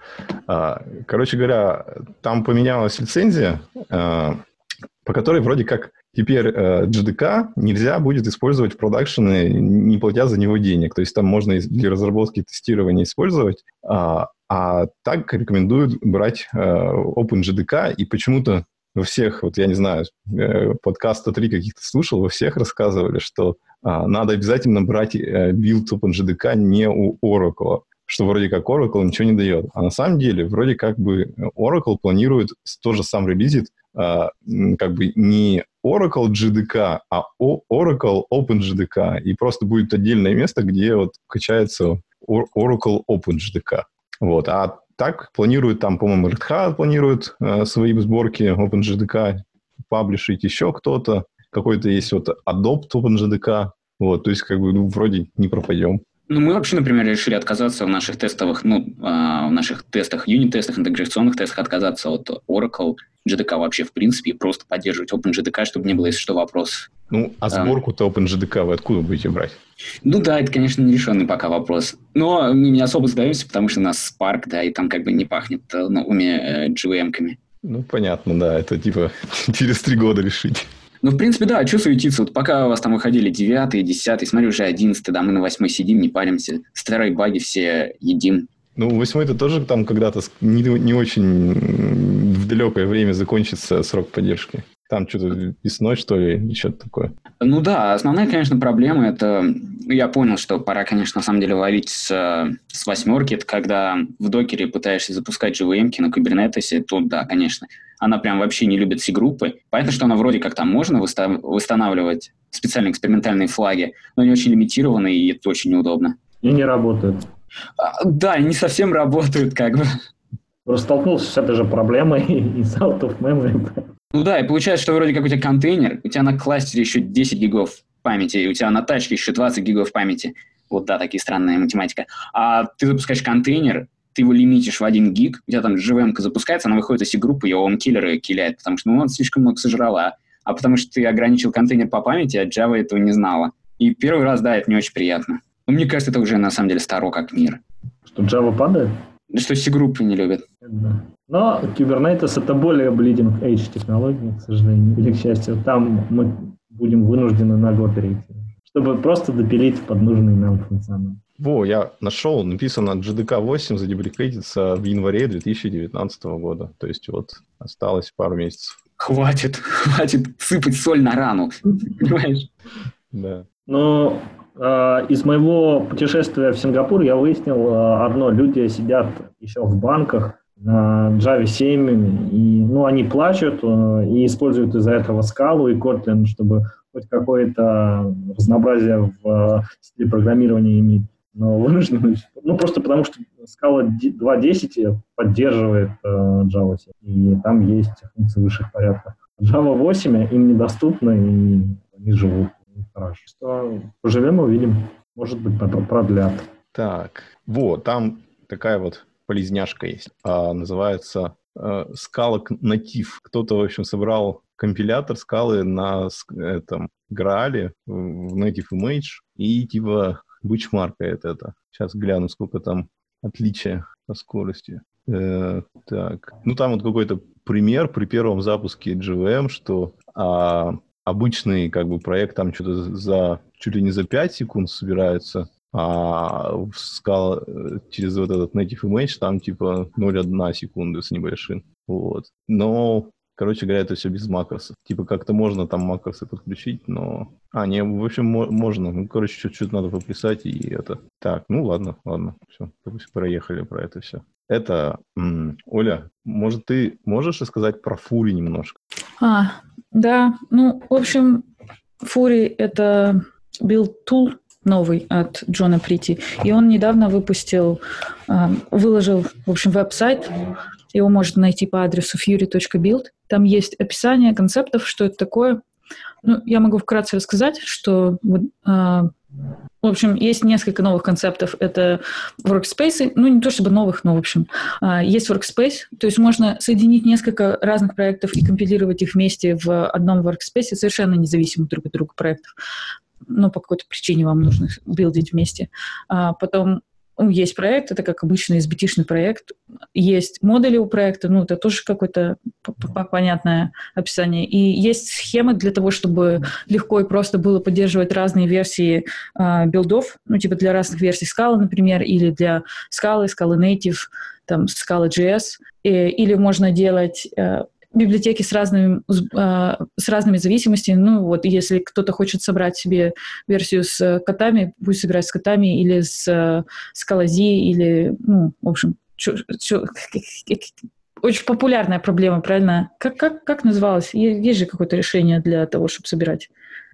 А, короче говоря, там поменялась лицензия, по которой вроде как теперь JDK нельзя будет использовать в продакшене, не платя за него денег. То есть там можно для разработки и тестирования использовать, а, а так рекомендуют брать OpenJDK, и почему-то во всех, вот я не знаю, э, подкаста 3 каких-то слушал, во всех рассказывали, что а, надо обязательно брать э, build OpenJDK не у Oracle, что вроде как Oracle ничего не дает. А на самом деле вроде как бы Oracle планирует тоже сам релизит а, как бы не Oracle JDK, а Oracle OpenJDK. И просто будет отдельное место, где вот качается Oracle OpenJDK. Вот. А так планируют там, по-моему, Red Hat планирует э, свои сборки OpenJDK паблишить еще кто-то какой-то есть вот Adopt OpenJDK, вот, то есть как бы ну, вроде не пропадем. Ну, мы вообще, например, решили отказаться в наших тестовых, ну, э, в наших тестах, юнит-тестах, интеграционных тестах отказаться от Oracle, JDK вообще в принципе, и просто поддерживать OpenJDK, чтобы не было, если что, вопросов. Ну, а сборку-то OpenJDK вы откуда будете брать? Ну да, это, конечно, не решенный пока вопрос. Но мы не особо сдаемся, потому что у нас Spark, да, и там как бы не пахнет э, новыми э, GVM-ками. Ну, понятно, да, это типа через три года решить. Ну, в принципе, да, что суетиться? Вот пока у вас там выходили девятый, десятый, смотри, уже одиннадцатый, да, мы на восьмой сидим, не паримся. Старые баги все едим. Ну, восьмой-то тоже там когда-то не, не очень в далекое время закончится срок поддержки. Там что-то весной, что ли, или что-то такое. Ну да, основная, конечно, проблема это... Я понял, что пора, конечно, на самом деле ловить с, с восьмерки. Это когда в докере пытаешься запускать JVM на кубернетесе, то да, конечно. Она прям вообще не любит все группы. Понятно, что она вроде как там можно восстанавливать специальные экспериментальные флаги, но они очень лимитированы, и это очень неудобно. И не работают. А, да, не совсем работают, как бы. Просто столкнулся с этой же проблемой из out of memory. Ну да, и получается, что вроде как у тебя контейнер, у тебя на кластере еще 10 гигов памяти, и у тебя на тачке еще 20 гигов памяти. Вот да, такие странные математика. А ты запускаешь контейнер, ты его лимитишь в 1 гиг, у тебя там JVM запускается, она выходит из группы, его он киллеры киляет, потому что ну, он слишком много сожрала. А потому что ты ограничил контейнер по памяти, а Java этого не знала. И первый раз, да, это не очень приятно. Но мне кажется, это уже на самом деле старо как мир. Что Java падает? Что все группы не любят. Да. Но Kubernetes это более bleeding edge технология, к сожалению, или к счастью. Там мы будем вынуждены на Go перейти, чтобы просто допилить под нужный нам функционал. Во, я нашел, написано GDK 8 задеприкейтится в январе 2019 года. То есть вот осталось пару месяцев. Хватит, хватит сыпать соль на рану, понимаешь? Да. Но из моего путешествия в Сингапур я выяснил э, одно. Люди сидят еще в банках, на Java 7, и ну, они плачут э, и используют из-за этого скалу и Kotlin, чтобы хоть какое-то разнообразие в стиле программирования иметь. Но вынуждены, ну просто потому что скала 2.10 поддерживает Java 7, и там есть функции высших порядков. Java 8 им недоступна, и они живут. Хорошо. Что поживем, увидим. Может быть, продлят. Так, вот, там такая вот полезняшка есть. А, называется а, Scala Native. Кто-то, в общем, собрал компилятор скалы на этом Граале в Native Image и типа бычмаркает это. Сейчас гляну, сколько там отличия по скорости. Э, так, ну там вот какой-то пример при первом запуске GVM, что а, обычный как бы проект там что-то за чуть ли не за 5 секунд собирается, а в скала э, через вот этот native image там типа 0,1 секунды с небольшим. Вот. Но Короче говоря, это все без макросов. Типа как-то можно там макросы подключить, но... А, не, в общем, можно. Ну, короче, чуть-чуть надо пописать и это. Так, ну ладно, ладно, все. Проехали про это все. Это, Оля, может, ты можешь рассказать про Фури немножко? А, да, ну, в общем, Фури — это build tool новый от Джона Прити, и он недавно выпустил, а, выложил, в общем, веб-сайт, его можно найти по адресу fury.build. Там есть описание концептов, что это такое. Ну, я могу вкратце рассказать, что э, в общем, есть несколько новых концептов. Это workspace, ну, не то чтобы новых, но, в общем, э, есть workspace, то есть можно соединить несколько разных проектов и компилировать их вместе в одном workspace, совершенно независимо друг от друга проектов. Ну, по какой-то причине вам нужно билдить вместе. А потом есть проект, это как обычный SBT-шный проект. Есть модули у проекта, ну, это тоже какое-то понятное описание. И есть схемы для того, чтобы легко и просто было поддерживать разные версии э, билдов, ну, типа для разных версий Scala, например, или для Scala, Scala Native, там, Scala JS. И, или можно делать э, библиотеки с разными, а, с разными зависимостями. Ну, вот если кто-то хочет собрать себе версию с котами, пусть играет с котами или с, с Калази, или, ну, в общем, чё, чё, очень популярная проблема, правильно? Как, как, как называлось? Есть же какое-то решение для того, чтобы собирать?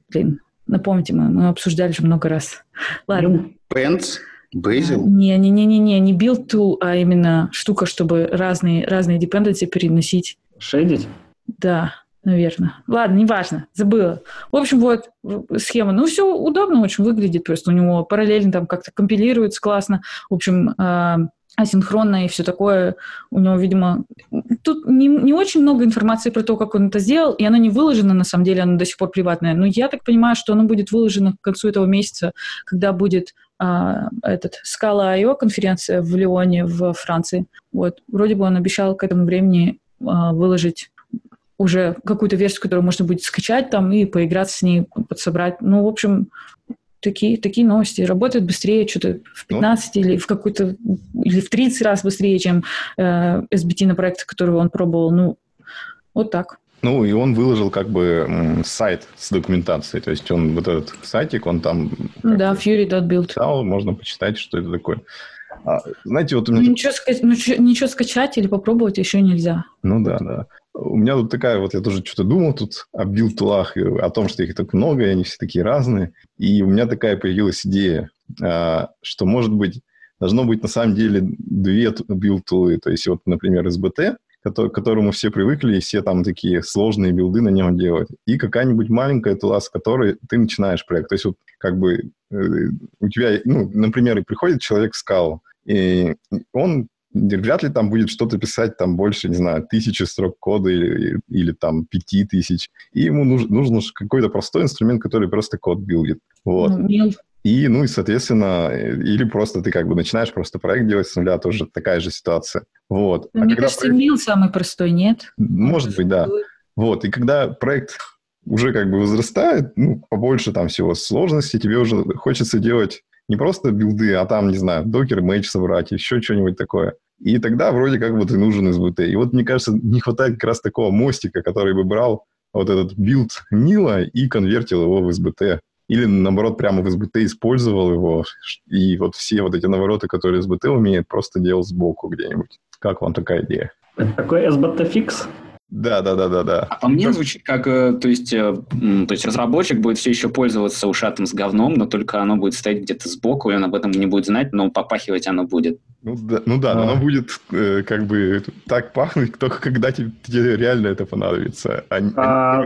Блин, напомните, мы, мы обсуждали же много раз. Ладно. Pants? Bazel? Не-не-не-не, не build tool, а именно штука, чтобы разные, разные dependency переносить Шейдить? Да, наверное. Ладно, неважно, забыла. В общем, вот схема. Ну, все удобно очень выглядит, просто у него параллельно там как-то компилируется классно. В общем, э, асинхронно и все такое. У него, видимо, тут не, не очень много информации про то, как он это сделал, и она не выложена, на самом деле, она до сих пор приватная. Но я так понимаю, что она будет выложена к концу этого месяца, когда будет а, этот Scala I.O. конференция в Лионе, в Франции. Вот. Вроде бы он обещал к этому времени а, выложить уже какую-то версию, которую можно будет скачать там и поиграть с ней, подсобрать. Ну, в общем, такие, такие новости. Работают быстрее, что-то в 15 ну. или в какой-то, или в 30 раз быстрее, чем э, SBT на проекте, который он пробовал. Ну, вот так. Ну, и он выложил как бы сайт с документацией. То есть он вот этот сайтик, он там... Да, fury.build. Да, можно почитать, что это такое. А, знаете, вот у меня... Ничего, ска... ну, ничего скачать или попробовать еще нельзя. Ну да, да. У меня тут такая вот, я тоже что-то думал тут о билтулах, о том, что их так много, и они все такие разные. И у меня такая появилась идея, а, что, может быть, должно быть на самом деле две билтулы. То есть вот, например, SBT, к которому все привыкли, и все там такие сложные билды на нем делать. И какая-нибудь маленькая тула, с которой ты начинаешь проект. То есть вот как бы э, у тебя, ну, например, приходит человек в скалу, и он вряд ли там будет что-то писать там больше, не знаю, тысячи строк кода или, или там пяти тысяч. И ему нужен, нужен какой-то простой инструмент, который просто код билдит. Вот. Ну, и, ну, и, соответственно, или просто ты как бы начинаешь просто проект делать с нуля, тоже такая же ситуация. Вот. Ну, а мне кажется, проект... мил самый простой, нет? Может быть, да. Вот. И когда проект уже как бы возрастает, ну, побольше там всего сложностей, тебе уже хочется делать не просто билды, а там, не знаю, Docker image собрать, еще что-нибудь такое. И тогда вроде как вот и нужен SBT. И вот, мне кажется, не хватает как раз такого мостика, который бы брал вот этот build Mill'а и конвертил его в SBT. Или, наоборот, прямо в SBT использовал его, и вот все вот эти навороты, которые SBT умеет, просто делал сбоку где-нибудь. Как вам такая идея? Это такой SBT-фикс? Да, да, да, да, да. А по мне звучит как, э, то есть, э, то есть разработчик будет все еще пользоваться ушатом с говном, но только оно будет стоять где-то сбоку, и он об этом не будет знать, но попахивать оно будет. Ну да, ну да, а. оно будет э, как бы так пахнуть, только когда тебе, тебе реально это понадобится. А, а,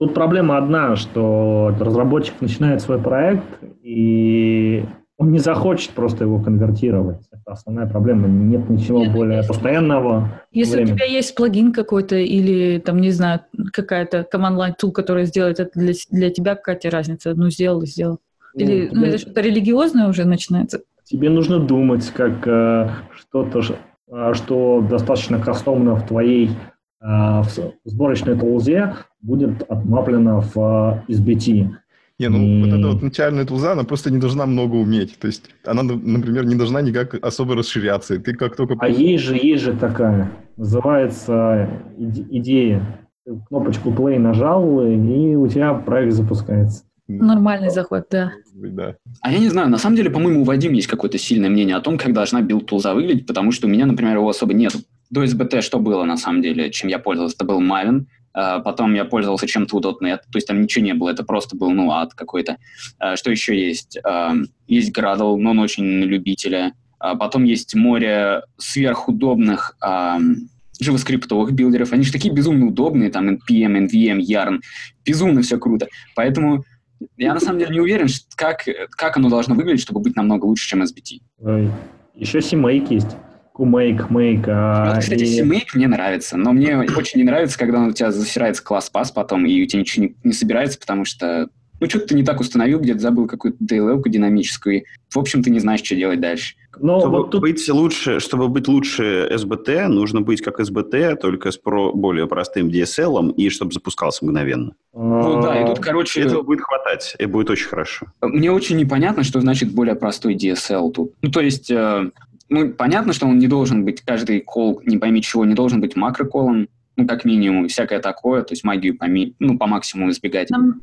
тут проблема одна, что разработчик начинает свой проект, и он не захочет просто его конвертировать. Это основная проблема. Нет ничего Нет, более постоянного. Если времени. у тебя есть плагин какой-то или, там, не знаю, какая-то command line tool, которая сделает это для, для тебя, какая тебе разница? Ну, сделал и сделал. Или ну, это что-то религиозное уже начинается? Тебе нужно думать, как э, что-то, э, что достаточно кастомно в твоей э, в сборочной тулзе будет отмаплено в э, SBT. Не, ну и... вот эта вот начальная тулза, она просто не должна много уметь. То есть она, например, не должна никак особо расширяться. Ты как только... А есть же, есть же такая, называется идея. Ты кнопочку play нажал, и у тебя проект запускается. Нормальный заход, да. да. А я не знаю, на самом деле, по-моему, у Вадима есть какое-то сильное мнение о том, как должна билд-тулза выглядеть, потому что у меня, например, его особо нет. До SBT что было, на самом деле, чем я пользовался? Это был Maven, потом я пользовался чем-то .NET, то есть там ничего не было, это просто был, ну, ад какой-то. А, что еще есть? А, есть Gradle, но он очень любителя. Потом есть море сверхудобных JavaScript билдеров. Они же такие безумно удобные, там NPM, NVM, Yarn. Безумно все круто. Поэтому я на самом деле не уверен, как, как оно должно выглядеть, чтобы быть намного лучше, чем SBT. Еще CMake есть. Kumake, Make. А, вот, кстати, и... CMake мне нравится, но мне очень не нравится, когда у тебя засирается класс пас потом, и у тебя ничего не, не собирается, потому что ну, что-то ты не так установил, где-то забыл какую-то DLL-ку динамическую, и, в общем, ты не знаешь, что делать дальше. Но чтобы, вот тут... быть лучше, чтобы быть лучше SBT, нужно быть как SBT, только с про, более простым DSL, и чтобы запускался мгновенно. Ну да, и тут, короче... Этого будет хватать, и будет очень хорошо. Мне очень непонятно, что значит более простой DSL тут. Ну, то есть... Э, ну, понятно, что он не должен быть, каждый кол, не пойми чего, не должен быть макроколом, ну, как минимум, всякое такое, то есть магию по, ми, ну, по максимуму избегать. Нам,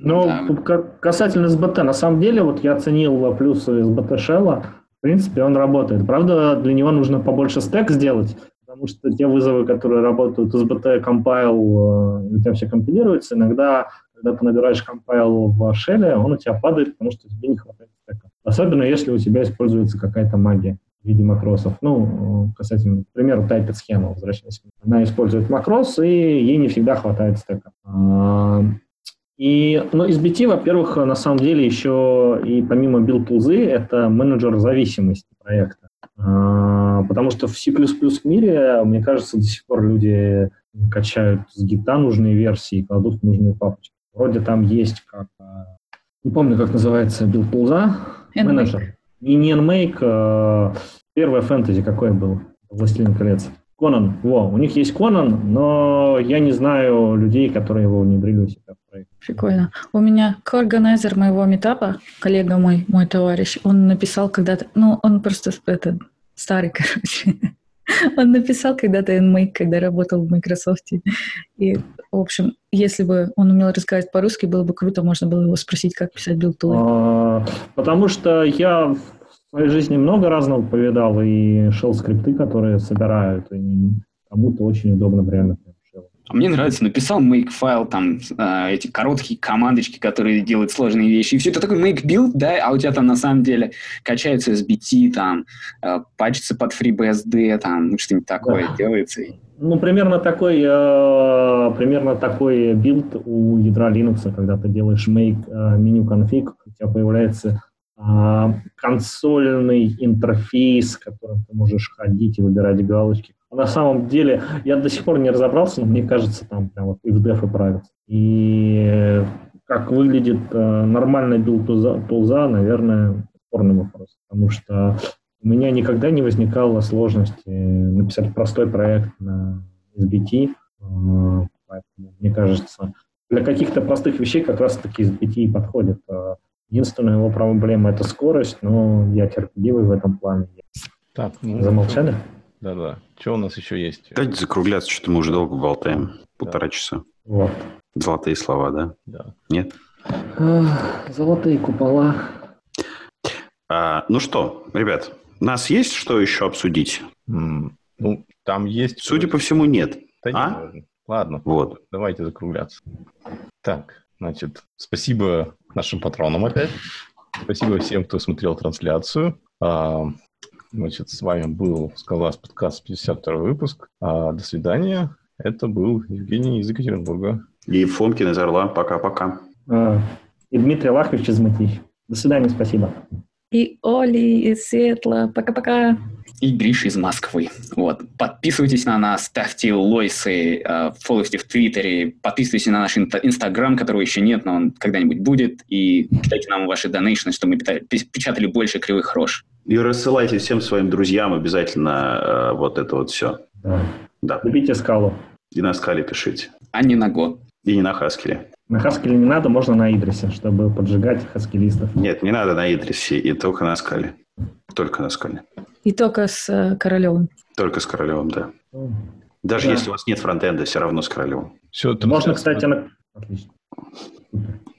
ну, да. касательно SBT, на самом деле, вот я оценил плюсы SBT Shell, в принципе, он работает. Правда, для него нужно побольше стек сделать, потому что те вызовы, которые работают SBT compile, э, у тебя все компилируется, иногда, когда ты набираешь compile в Shell, он у тебя падает, потому что тебе не хватает. Особенно, если у тебя используется какая-то магия в виде макросов. Ну, касательно, к примеру, typed схема, возвращаясь. Она использует макрос, и ей не всегда хватает стека. А, и, ну, SBT, во-первых, на самом деле еще и помимо build это менеджер зависимости проекта. А, потому что в C++ мире, мне кажется, до сих пор люди качают с гита нужные версии кладут нужные папочки. Вроде там есть как... А, не помню, как называется build Менеджер. Не, не NMake, а первое фэнтези какое было? Властелин колец. Конан, во, у них есть Конан, но я не знаю людей, которые его внедрили у себя в проект. Прикольно. У меня ко organizer моего митапа, коллега мой, мой товарищ, он написал когда-то, ну, он просто это, старый, короче. Он написал когда-то NMake, когда работал в Microsoft. И, в общем, если бы он умел рассказывать по-русски, было бы круто, можно было его спросить, как писать билд-тулы. А, потому что я в своей жизни много разного повидал, и shell скрипты, которые собирают, и кому-то очень удобно реально а мне нравится, написал make файл, там э, эти короткие командочки, которые делают сложные вещи. И все это такой make build, да, а у тебя там на самом деле качается SBT, там, э, пачется под FreeBSD, там, ну, что-нибудь такое да. делается. Ну, примерно такой, э, примерно такой build у ядра Linux, когда ты делаешь make э, menu config, у тебя появляется а, консольный интерфейс, которым ты можешь ходить и выбирать галочки. На самом деле, я до сих пор не разобрался, но мне кажется, там прям вот ifdef и правится. И как выглядит э, нормальный build тулза, наверное, спорный вопрос. Потому что у меня никогда не возникало сложности написать простой проект на SBT. Э, поэтому, мне кажется, для каких-то простых вещей как раз-таки SBT подходит. Э, Единственная его проблема – это скорость, но я терпеливый в этом плане. Так, ну, Замолчали? Да-да. Что у нас еще есть? Давайте закругляться, что-то мы уже долго болтаем. Полтора да. часа. Вот. Золотые слова, да? Да. Нет? Золотые купола. А, ну что, ребят, у нас есть что еще обсудить? Mm, ну, там есть... Судя по всему, нет. Да а? Нет, Ладно, вот. давайте закругляться. Так, значит, спасибо нашим патронам опять. Спасибо всем, кто смотрел трансляцию. А, значит, с вами был Скалас подкаст 52 выпуск. А, до свидания. Это был Евгений из Екатеринбурга. И Фомкин из Орла. Пока-пока. А, и Дмитрий Лахович из Матищ. До свидания, спасибо. и Оли, и Светла. Пока-пока. И Гриш из Москвы. Вот. Подписывайтесь на нас, ставьте лойсы, э, фолловьте в Твиттере, подписывайтесь на наш Инстаграм, которого еще нет, но он когда-нибудь будет, и кидайте нам ваши донейшны, чтобы мы печатали больше кривых рож. И рассылайте всем своим друзьям обязательно э, вот это вот все. Да. Да. Любите скалу. И на скале пишите. А не на год. И не на Хаскеле. На Хаскеле не надо, можно на Идрисе, чтобы поджигать хаскелистов. Нет, не надо на Идрисе, и только на скале. Только на скале. И только с э, Королевым. Только с Королевым, да. Даже Да. если у вас нет фронтенда, все равно с Королевым. Все, Можно, кстати, на... Отлично.